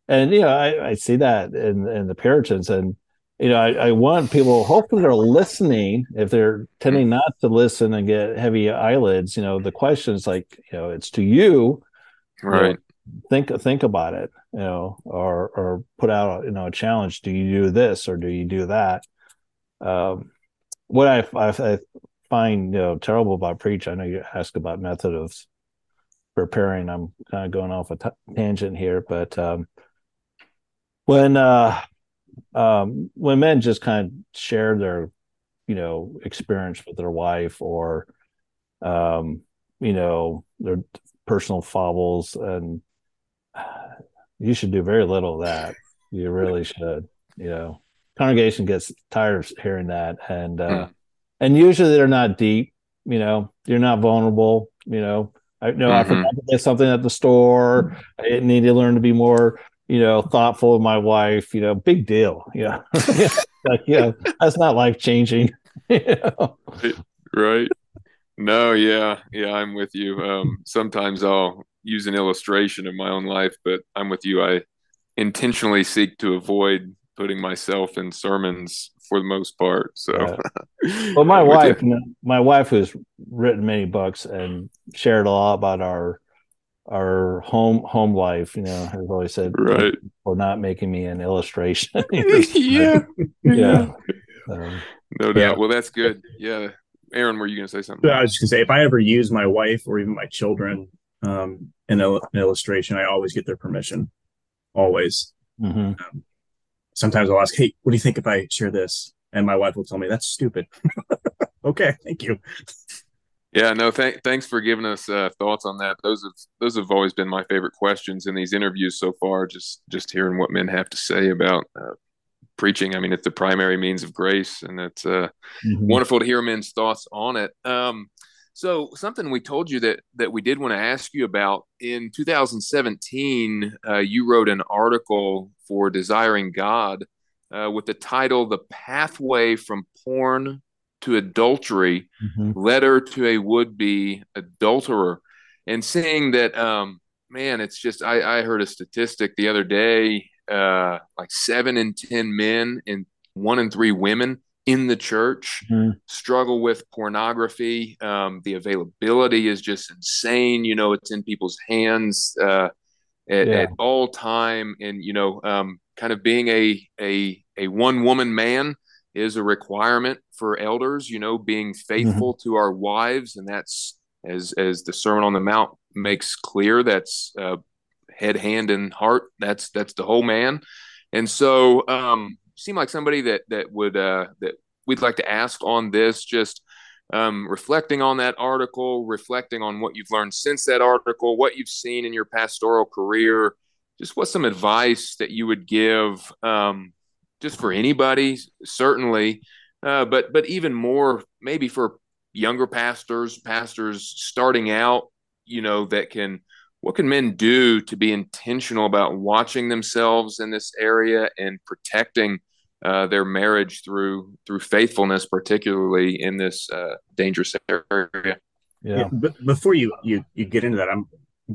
And, you know, I, I see that in, in the Puritans and, you know, I, I, want people, hopefully they're listening. If they're tending not to listen and get heavy eyelids, you know, the question's like, you know, it's to you. Right. You know, think think about it, you know, or or put out, you know, a challenge. Do you do this or do you do that? Um, what I, I, I find you know terrible about preach. I know you ask about method of preparing. I'm kind of going off a t- tangent here, but um, when uh, um, when men just kind of share their you know experience with their wife or um, you know their personal foibles and you should do very little of that you really should you know congregation gets tired of hearing that and uh hmm. And usually they're not deep you know you're not vulnerable you know i know mm-hmm. i forgot to get something at the store i need to learn to be more you know, thoughtful of my wife, you know, big deal. Yeah. like, yeah, that's not life changing. you know? Right. No, yeah. Yeah, I'm with you. Um, sometimes I'll use an illustration of my own life, but I'm with you. I intentionally seek to avoid putting myself in sermons for the most part. So, yeah. well, my wife, you. my wife, who's written many books and shared a lot about our our home home life you know has always said right. for not making me an illustration. Yeah. yeah. Um, no doubt. Yeah. well that's good. Yeah. Aaron were you gonna say something? I was just gonna say if i ever use my wife or even my children um in a, an illustration i always get their permission. Always. Mm-hmm. um, sometimes i'll ask hey what do you think if i share this and my wife will tell me that's stupid okay thank you yeah, no, th- thanks for giving us uh, thoughts on that. Those have those have always been my favorite questions in these interviews so far. Just just hearing what men have to say about uh, preaching. I mean, it's the primary means of grace, and it's uh, mm-hmm. wonderful to hear men's thoughts on it. Um, so, something we told you that that we did want to ask you about in 2017, uh, you wrote an article for Desiring God uh, with the title "The Pathway from Porn to adultery, mm-hmm. letter to a would be adulterer. And seeing that, um, man, it's just, I, I heard a statistic the other day uh, like seven in 10 men and one in three women in the church mm-hmm. struggle with pornography. Um, the availability is just insane. You know, it's in people's hands uh, at, yeah. at, all time. And, you know, um, kind of being a, a, a one woman man is a requirement for elders, you know, being mm-hmm. faithful mm-hmm. to our wives. And that's as, as the Sermon on the Mount makes clear, that's uh, head, hand, and heart. That's, that's the whole man. And so, um, seem like somebody that, that would, uh, that we'd like to ask on this, just, um, reflecting on that article, reflecting on what you've learned since that article, what you've seen in your pastoral career, just what's some advice that you would give, um, just for anybody, certainly, uh, but but even more maybe for younger pastors, pastors starting out, you know, that can what can men do to be intentional about watching themselves in this area and protecting uh, their marriage through through faithfulness, particularly in this uh, dangerous area. Yeah. yeah. But before you you you get into that, I'm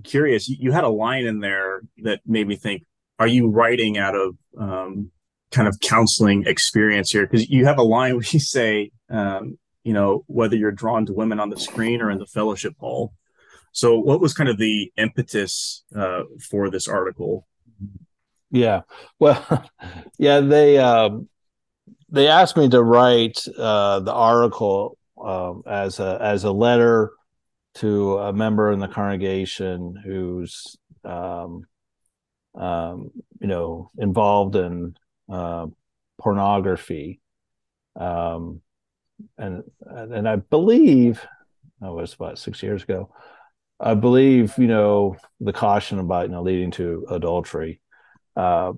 curious. You, you, had a line in there that made me think: Are you writing out of um, kind of counseling experience here because you have a line where you say um, you know whether you're drawn to women on the screen or in the fellowship hall so what was kind of the impetus uh, for this article yeah well yeah they um, they asked me to write uh, the article um, as a as a letter to a member in the congregation who's um, um, you know involved in uh, pornography, um, and and I believe that was about six years ago. I believe you know the caution about you know leading to adultery. Uh,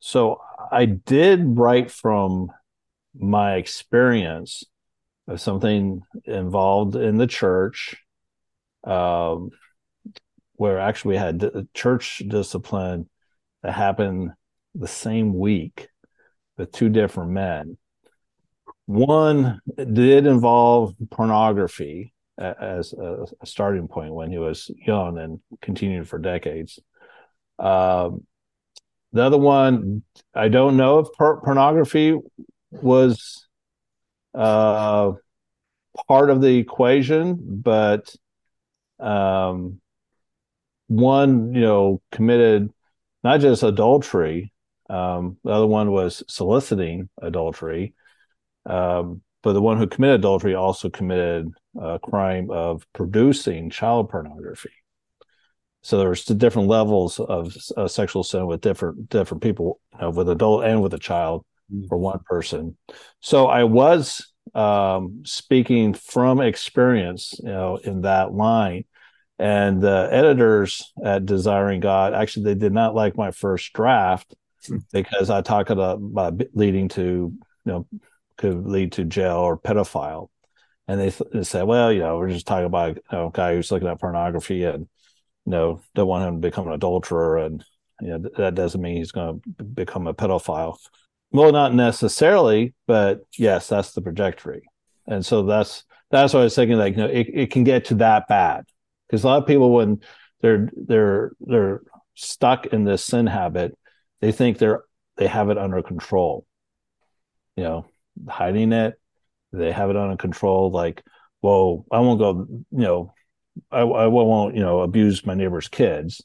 so I did write from my experience of something involved in the church, um, where actually we had church discipline that happened the same week with two different men. One did involve pornography as a, starting point when he was young and continued for decades. Um, the other one, I don't know if por- pornography was uh, part of the equation, but um, one, you know, committed not just adultery. Um, the other one was soliciting adultery. Um, but the one who committed adultery also committed a crime of producing child pornography. So there's different levels of uh, sexual sin with different different people, you know, with adult and with a child mm-hmm. for one person. So I was um, speaking from experience, you know, in that line. And the editors at Desiring God actually they did not like my first draft hmm. because I talked about, about leading to you know could lead to jail or pedophile. And they, th- they said, well, you know, we're just talking about you know, a guy who's looking at pornography and, you know, don't want him to become an adulterer. And, you know, th- that doesn't mean he's going to become a pedophile. Well, not necessarily, but yes, that's the trajectory. And so that's, that's what I was thinking, like, you know, it, it can get to that bad. Because a lot of people, when they're, they're, they're stuck in this sin habit, they think they're, they have it under control. You know, hiding it. They have it under control. Like, whoa, I won't go. You know, I, I won't you know abuse my neighbor's kids,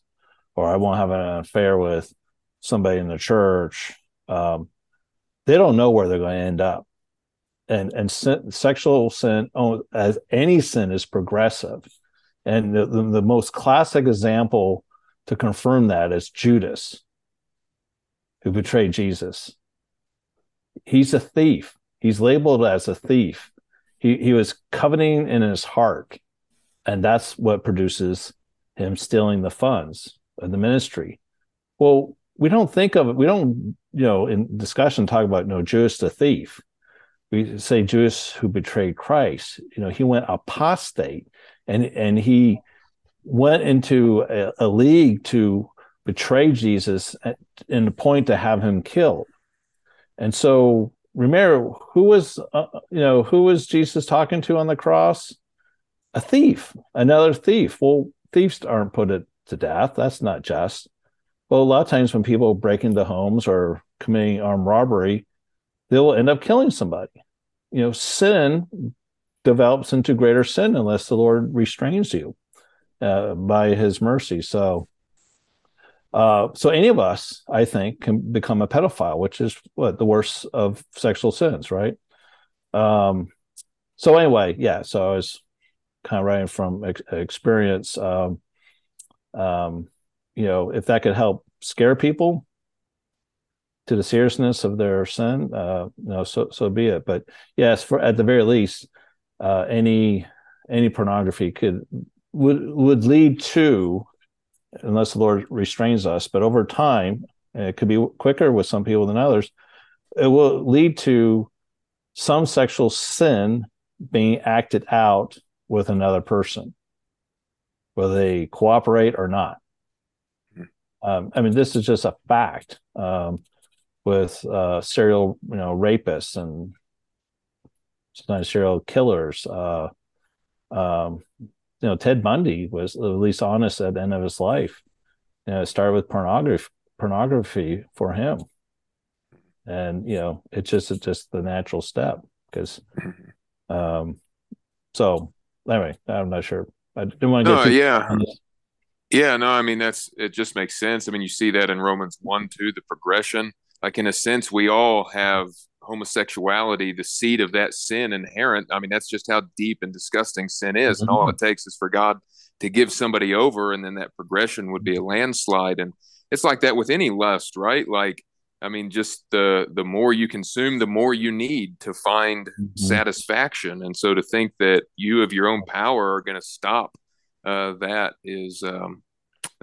or I won't have an affair with somebody in the church. Um, they don't know where they're going to end up. And and sin, sexual sin, oh, as any sin, is progressive. And the, the, the most classic example to confirm that is Judas, who betrayed Jesus. He's a thief. He's labeled as a thief. He he was coveting in his heart, and that's what produces him stealing the funds of the ministry. Well, we don't think of it. We don't, you know, in discussion talk about you know Judas the thief. We say Judas who betrayed Christ. You know, he went apostate, and and he went into a, a league to betray Jesus and the point to have him killed. And so remember who was uh, you know who was jesus talking to on the cross a thief another thief well thieves aren't put to death that's not just well a lot of times when people break into homes or committing armed robbery they'll end up killing somebody you know sin develops into greater sin unless the lord restrains you uh, by his mercy so uh, so any of us, I think, can become a pedophile, which is what the worst of sexual sins, right? Um, so anyway, yeah. So I was kind of writing from ex- experience. Um, um, you know, if that could help scare people to the seriousness of their sin, uh, you know, so so be it. But yes, for at the very least, uh, any any pornography could would would lead to unless the Lord restrains us. But over time, it could be quicker with some people than others. It will lead to some sexual sin being acted out with another person, whether they cooperate or not. Hmm. Um, I mean, this is just a fact um, with uh, serial, you know, rapists and sometimes serial killers. Uh, um, you know Ted Bundy was at least honest at the end of his life. You know, it started with pornography pornography for him, and you know it's just it's just the natural step because. Um, so anyway, I'm not sure. I didn't want to. No, yeah. Yeah, no, I mean that's it. Just makes sense. I mean, you see that in Romans one, two, the progression. Like in a sense, we all have homosexuality, the seed of that sin inherent. I mean, that's just how deep and disgusting sin is. Mm-hmm. And all mm-hmm. it takes is for God to give somebody over, and then that progression would be a landslide. And it's like that with any lust, right? Like, I mean, just the the more you consume, the more you need to find mm-hmm. satisfaction. And so to think that you of your own power are going to stop uh, that is um,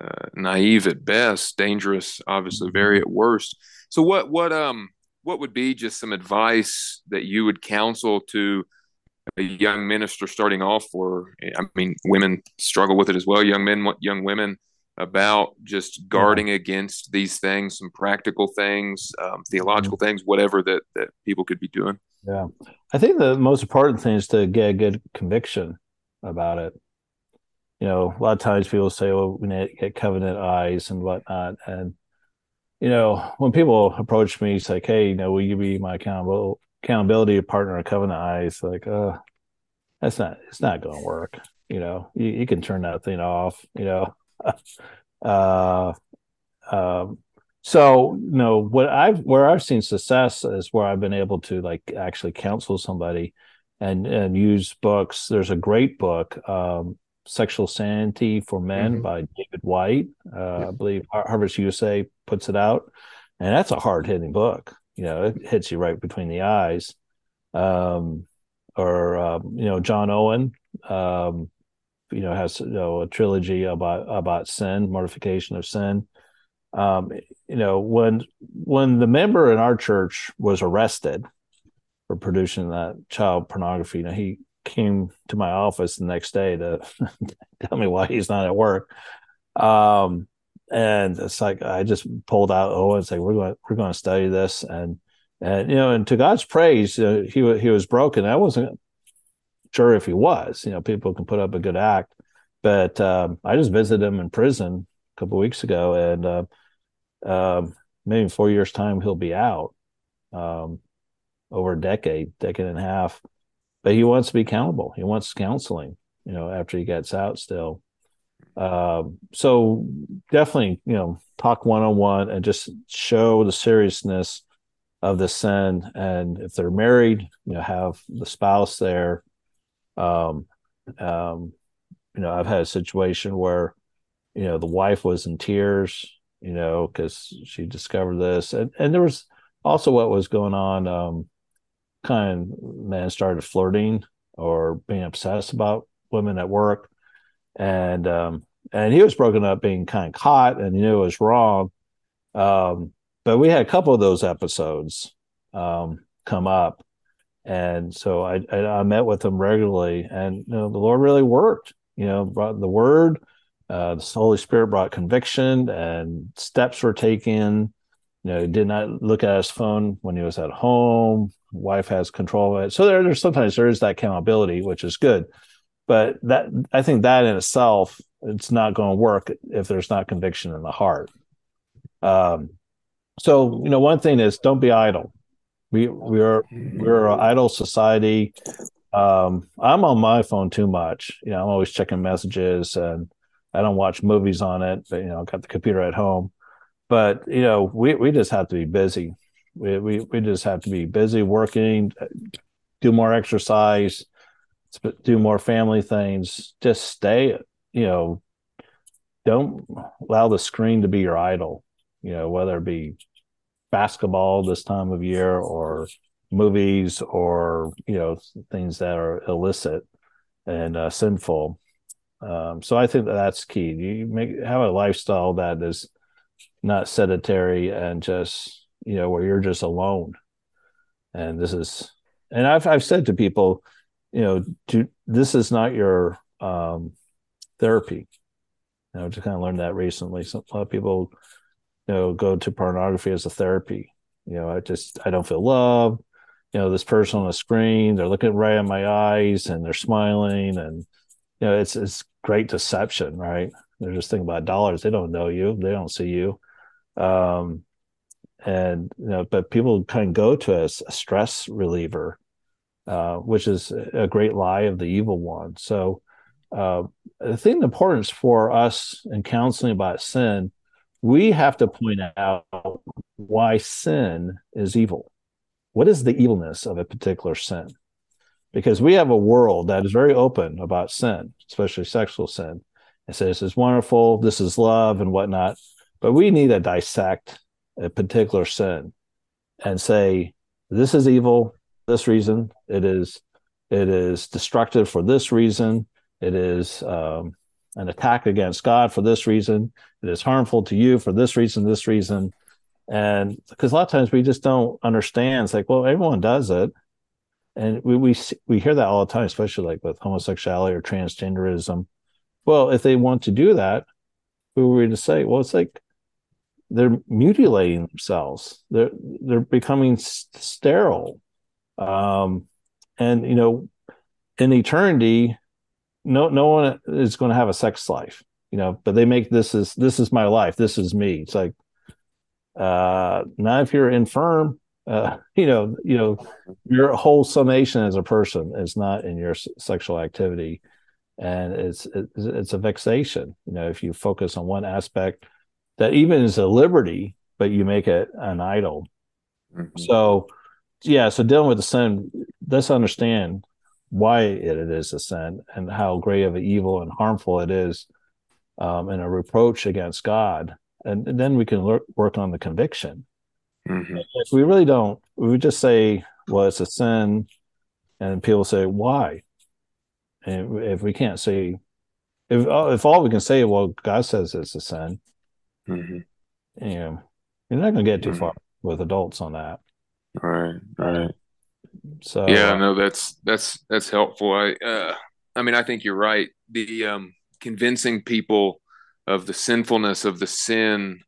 uh, naive at best, dangerous, obviously, very at worst. So what what um what would be just some advice that you would counsel to a young minister starting off for i mean women struggle with it as well young men young women about just guarding against these things some practical things um, theological things whatever that that people could be doing yeah i think the most important thing is to get a good conviction about it you know a lot of times people say well we need to get covenant eyes and whatnot and you know, when people approach me, it's like, hey, you know, will you be my accountable accountability partner at Covenant Eyes? Like, uh, that's not it's not going to work. You know, you, you can turn that thing off. You know, uh, um, so you know what I've where I've seen success is where I've been able to like actually counsel somebody and and use books. There's a great book, um, Sexual Sanity for Men mm-hmm. by David White. Uh. I believe Harvest USA puts it out, and that's a hard hitting book. You know, it hits you right between the eyes. Um, or um, you know, John Owen, um, you know, has you know a trilogy about about sin, mortification of sin. Um, you know, when when the member in our church was arrested for producing that child pornography, you know, he came to my office the next day to tell me why he's not at work. Um, and it's like I just pulled out oh and say we're going we're going to study this and and you know and to God's praise uh, he he was broken. I wasn't sure if he was. You know, people can put up a good act, but um, I just visited him in prison a couple weeks ago, and uh, uh, maybe in four years' time he'll be out. Um, over a decade, decade and a half, but he wants to be accountable. He wants counseling. You know, after he gets out, still. Um, so definitely, you know, talk one on one and just show the seriousness of the sin. And if they're married, you know, have the spouse there. Um, um, you know, I've had a situation where, you know, the wife was in tears, you know, because she discovered this, and and there was also what was going on. Um, kind of man started flirting or being obsessed about women at work, and um, and he was broken up being kind of caught and he knew it was wrong. Um, but we had a couple of those episodes um, come up, and so I, I, I met with him regularly, and you know, the Lord really worked. You know, brought the Word, uh, the Holy Spirit brought conviction, and steps were taken. You know, he did not look at his phone when he was at home. Wife has control of it, so there, there's sometimes there is that accountability, which is good. But that I think that in itself it's not going to work if there's not conviction in the heart. Um, so you know, one thing is don't be idle. We we are we're an idle society. Um, I'm on my phone too much. You know, I'm always checking messages, and I don't watch movies on it. But you know, I've got the computer at home. But you know, we we just have to be busy. We we we just have to be busy working, do more exercise, do more family things. Just stay you know, don't allow the screen to be your idol, you know, whether it be basketball this time of year or movies or, you know, things that are illicit and uh, sinful. Um, so I think that that's key. You make have a lifestyle that is not sedentary and just you know where you're just alone. And this is, and I've I've said to people, you know, to, this is not your um, therapy. You know, just kind of learned that recently. So a lot of people, you know, go to pornography as a therapy. You know, I just I don't feel love. You know, this person on the screen, they're looking right at my eyes and they're smiling, and you know, it's it's great deception, right? They're just thinking about dollars. They don't know you. They don't see you. Um, and you know, but people kind of go to as a stress reliever, uh, which is a great lie of the evil one. So uh, I think the importance for us in counseling about sin, we have to point out why sin is evil. What is the evilness of a particular sin? Because we have a world that is very open about sin, especially sexual sin. and says this is wonderful, this is love, and whatnot. But we need to dissect a particular sin and say, this is evil, this reason. It is it is destructive for this reason it is um, an attack against God for this reason. It is harmful to you for this reason, this reason. And because a lot of times we just don't understand. It's like, well, everyone does it. And we, we, we hear that all the time, especially like with homosexuality or transgenderism. Well, if they want to do that, who are we to say? Well, it's like they're mutilating themselves. They're they're becoming sterile, um, and you know, in eternity, no no one is going to have a sex life you know but they make this is this is my life this is me it's like uh, not if you're infirm. Uh, you know, you know, your whole summation as a person is not in your sexual activity, and it's it's, it's a vexation. You know, if you focus on one aspect that even is a liberty, but you make it an idol. Mm-hmm. So, yeah, so dealing with the sin, let's understand why it is a sin and how great of an evil and harmful it is, um, and a reproach against God and, and then we can le- work on the conviction. Mm-hmm. If we really don't, we just say, "Well, it's a sin," and people say, "Why?" And if we can't say, if if all we can say, "Well, God says it's a sin," mm-hmm. you know, you're not going to get too mm-hmm. far with adults on that. Right, right. So yeah, no, that's that's that's helpful. I uh, I mean, I think you're right. The um, convincing people of the sinfulness of the sin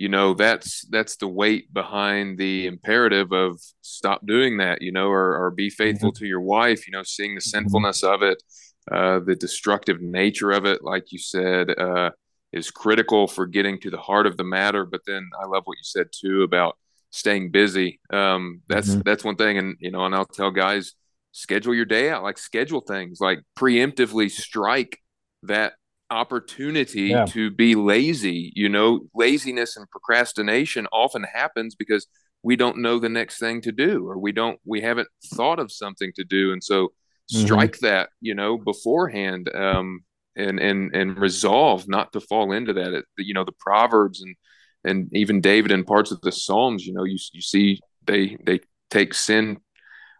you know that's that's the weight behind the imperative of stop doing that you know or, or be faithful mm-hmm. to your wife you know seeing the mm-hmm. sinfulness of it uh, the destructive nature of it like you said uh, is critical for getting to the heart of the matter but then i love what you said too about staying busy um, that's mm-hmm. that's one thing and you know and i'll tell guys schedule your day out like schedule things like preemptively strike that opportunity yeah. to be lazy. You know, laziness and procrastination often happens because we don't know the next thing to do or we don't we haven't thought of something to do and so mm-hmm. strike mm-hmm. that you know beforehand um and and and resolve not to fall into that it, you know the proverbs and and even david in parts of the psalms you know you you see they they take sin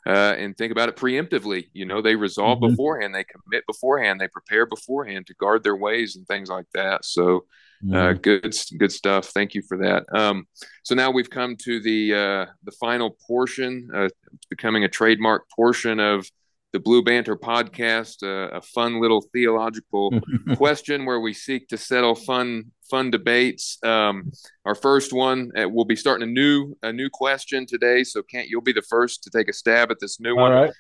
uh, and think about it preemptively. You know, they resolve mm-hmm. beforehand, they commit beforehand, they prepare beforehand to guard their ways and things like that. So, uh, mm-hmm. good, good stuff. Thank you for that. Um, so now we've come to the uh, the final portion. Uh, becoming a trademark portion of the Blue Banter podcast, uh, a fun little theological question where we seek to settle fun fun debates. Um, our first one, uh, we'll be starting a new a new question today. So, Kent you'll be the first to take a stab at this new one. Right.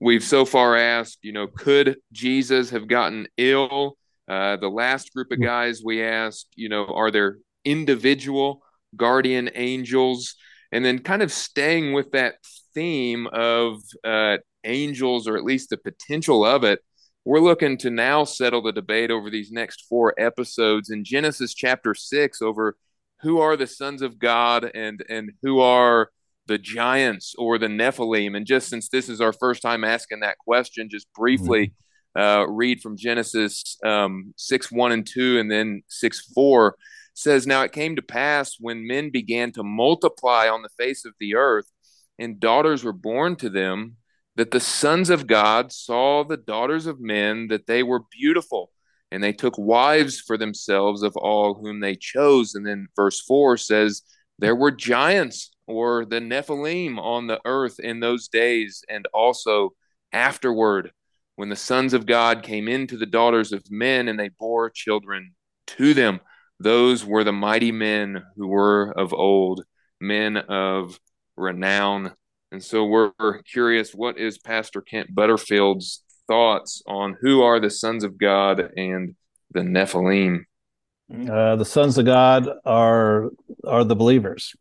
We've so far asked, you know, could Jesus have gotten ill? Uh, the last group of guys we asked, you know, are there individual guardian angels? And then kind of staying with that theme of uh, angels, or at least the potential of it, we're looking to now settle the debate over these next four episodes in Genesis chapter six over who are the sons of God and and who are the giants or the Nephilim. And just since this is our first time asking that question, just briefly mm-hmm. uh, read from Genesis um, six one and two, and then six four says, "Now it came to pass when men began to multiply on the face of the earth, and daughters were born to them." That the sons of God saw the daughters of men, that they were beautiful, and they took wives for themselves of all whom they chose. And then verse 4 says, There were giants or the Nephilim on the earth in those days, and also afterward, when the sons of God came into the daughters of men, and they bore children to them. Those were the mighty men who were of old, men of renown. And so we're curious what is Pastor Kent Butterfield's thoughts on who are the sons of God and the Nephilim? Uh, the sons of God are are the believers.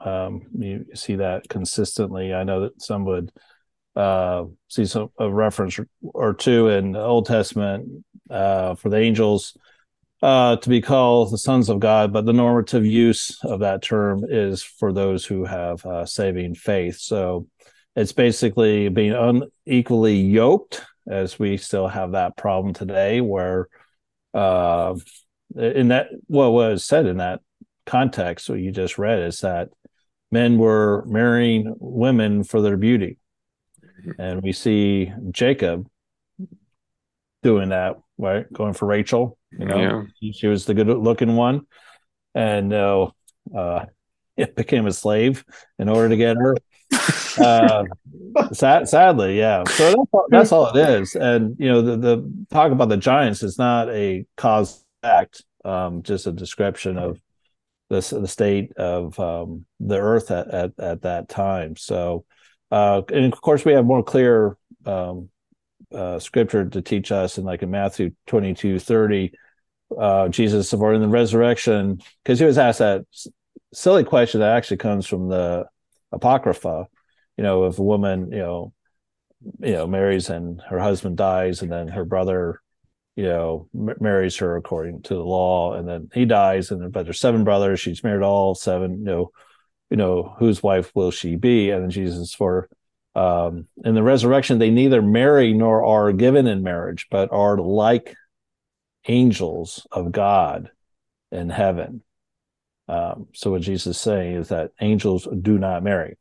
Um, you see that consistently. I know that some would uh, see some a reference or two in the Old Testament uh, for the angels uh, to be called the sons of God, but the normative use of that term is for those who have uh, saving faith. So it's basically being unequally yoked, as we still have that problem today, where uh, in that what was said in that context, what you just read is that men were marrying women for their beauty, and we see Jacob doing that, right? Going for Rachel you know, yeah. she was the good looking one, and uh, uh, it became a slave in order to get her. uh, sad, sadly, yeah. So that's all, that's all it is. And you know, the, the talk about the giants is not a cause act, um, just a description of the the state of um, the earth at, at, at that time. So, uh, and of course, we have more clear um, uh, scripture to teach us, and like in Matthew twenty two thirty, uh, Jesus or in the resurrection, because he was asked that silly question that actually comes from the Apocrypha. You know, if a woman, you know, you know, marries and her husband dies, and then her brother, you know, m- marries her according to the law, and then he dies, and then but there's seven brothers. She's married all seven. You know, you know, whose wife will she be? And then Jesus for um, in the resurrection, they neither marry nor are given in marriage, but are like angels of God in heaven. Um, so what Jesus is saying is that angels do not marry.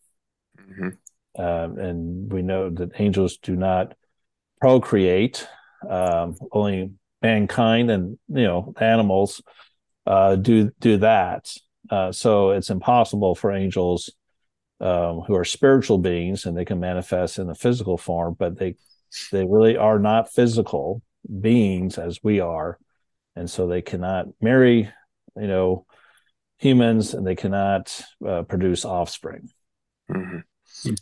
Mm-hmm. Um, and we know that angels do not procreate. Um, only mankind and you know animals uh, do do that. Uh, so it's impossible for angels um, who are spiritual beings and they can manifest in a physical form, but they they really are not physical beings as we are, and so they cannot marry, you know, humans, and they cannot uh, produce offspring. Mm-hmm.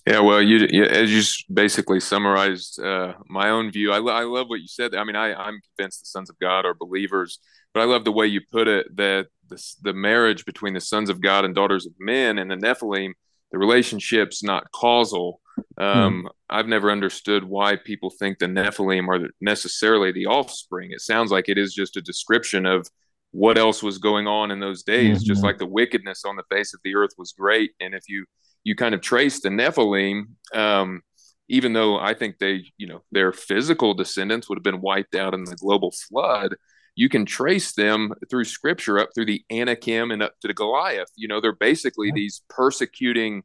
Yeah, well, you, you, as you basically summarized uh, my own view. I, I love what you said. I mean, I, I'm convinced the sons of God are believers, but I love the way you put it that the, the marriage between the sons of God and daughters of men and the Nephilim the relationship's not causal. Um, hmm. I've never understood why people think the Nephilim are necessarily the offspring. It sounds like it is just a description of what else was going on in those days. Mm-hmm. Just like the wickedness on the face of the earth was great, and if you you kind of trace the Nephilim, um, even though I think they, you know, their physical descendants would have been wiped out in the global flood, you can trace them through scripture up through the Anakim and up to the Goliath. You know, they're basically these persecuting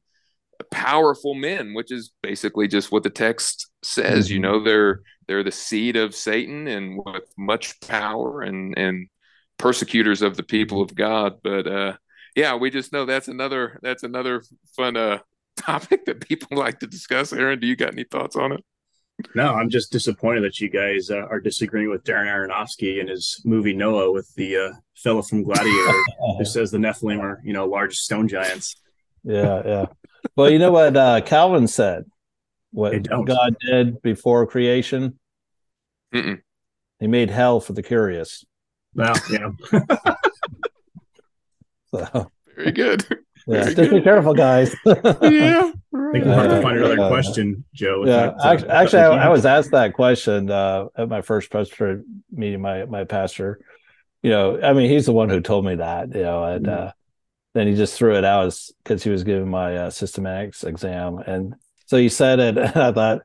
powerful men, which is basically just what the text says. Mm-hmm. You know, they're they're the seed of Satan and with much power and and persecutors of the people of God. But uh yeah, we just know that's another that's another fun uh topic that people like to discuss. Aaron, do you got any thoughts on it? No, I'm just disappointed that you guys uh, are disagreeing with Darren Aronofsky and his movie Noah with the uh, fellow from Gladiator who says the Nephilim are, you know, large stone giants. Yeah, yeah. Well, you know what uh, Calvin said? What God did before creation? Mm-mm. He made hell for the curious. Well, yeah. so. Very good. Yeah, just be careful, guys. yeah. I think we'll have to find another question, Joe. Yeah, that, actually, uh, actually I, I, was asked that question uh, at my first pastor meeting. My my pastor, you know, I mean, he's the one who told me that, you know, and mm-hmm. Then he just threw it out because he was giving my uh, systematics exam, and so he said it, and I thought,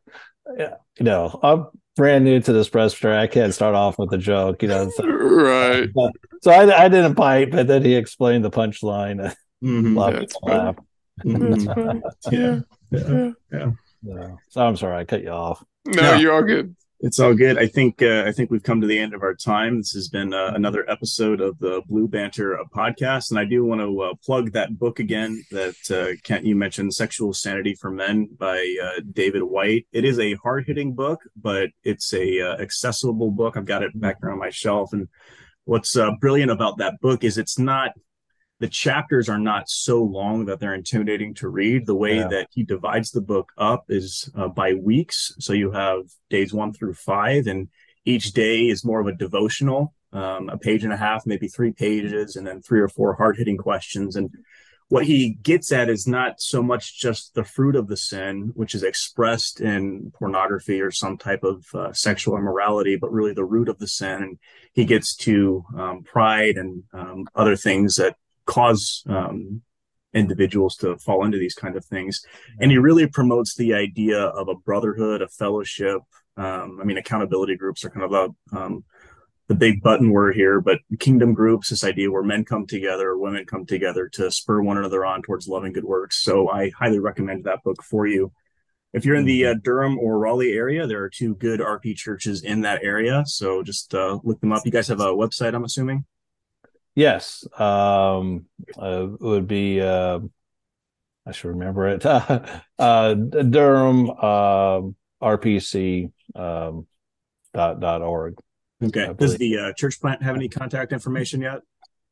yeah, you know, I'm brand new to this presbytery. I can't start off with a joke, you know. So, right. So I, I didn't bite, but then he explained the punchline. Mm-hmm. Laugh. Mm-hmm. yeah. Yeah. yeah. Yeah. So I'm sorry I cut you off. No, you're all good. It's all good. I think uh, I think we've come to the end of our time. This has been uh, another episode of the Blue Banter uh, podcast, and I do want to uh, plug that book again that uh, Kent you mentioned, "Sexual Sanity for Men" by uh, David White. It is a hard hitting book, but it's a accessible book. I've got it back there on my shelf, and what's brilliant about that book is it's not the chapters are not so long that they're intimidating to read. The way yeah. that he divides the book up is uh, by weeks. So you have days one through five, and each day is more of a devotional, um, a page and a half, maybe three pages, and then three or four hard hitting questions. And what he gets at is not so much just the fruit of the sin, which is expressed in pornography or some type of uh, sexual immorality, but really the root of the sin. And he gets to um, pride and um, other things that cause um, individuals to fall into these kind of things. And he really promotes the idea of a brotherhood, a fellowship. Um, I mean, accountability groups are kind of a, um, the big button word here, but kingdom groups, this idea where men come together, women come together to spur one another on towards loving good works. So I highly recommend that book for you. If you're in the uh, Durham or Raleigh area, there are two good RP churches in that area. So just uh, look them up. You guys have a website, I'm assuming? Yes, um, uh, it would be. Uh, I should remember it. uh, Durham uh, RPC um, dot dot org. Okay. Does the uh, church plant have any contact information yet?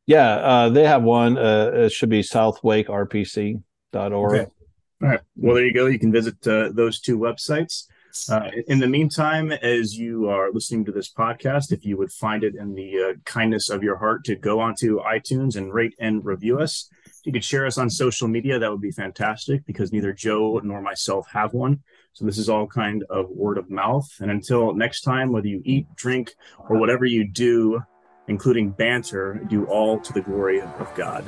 Yeah, uh, they have one. Uh, it should be southwakerpc.org. Okay. All right. Well, there you go. You can visit uh, those two websites. Uh, in the meantime, as you are listening to this podcast, if you would find it in the uh, kindness of your heart to go onto iTunes and rate and review us, If you could share us on social media, that would be fantastic because neither Joe nor myself have one. So this is all kind of word of mouth. And until next time, whether you eat, drink, or whatever you do, including banter, do all to the glory of God.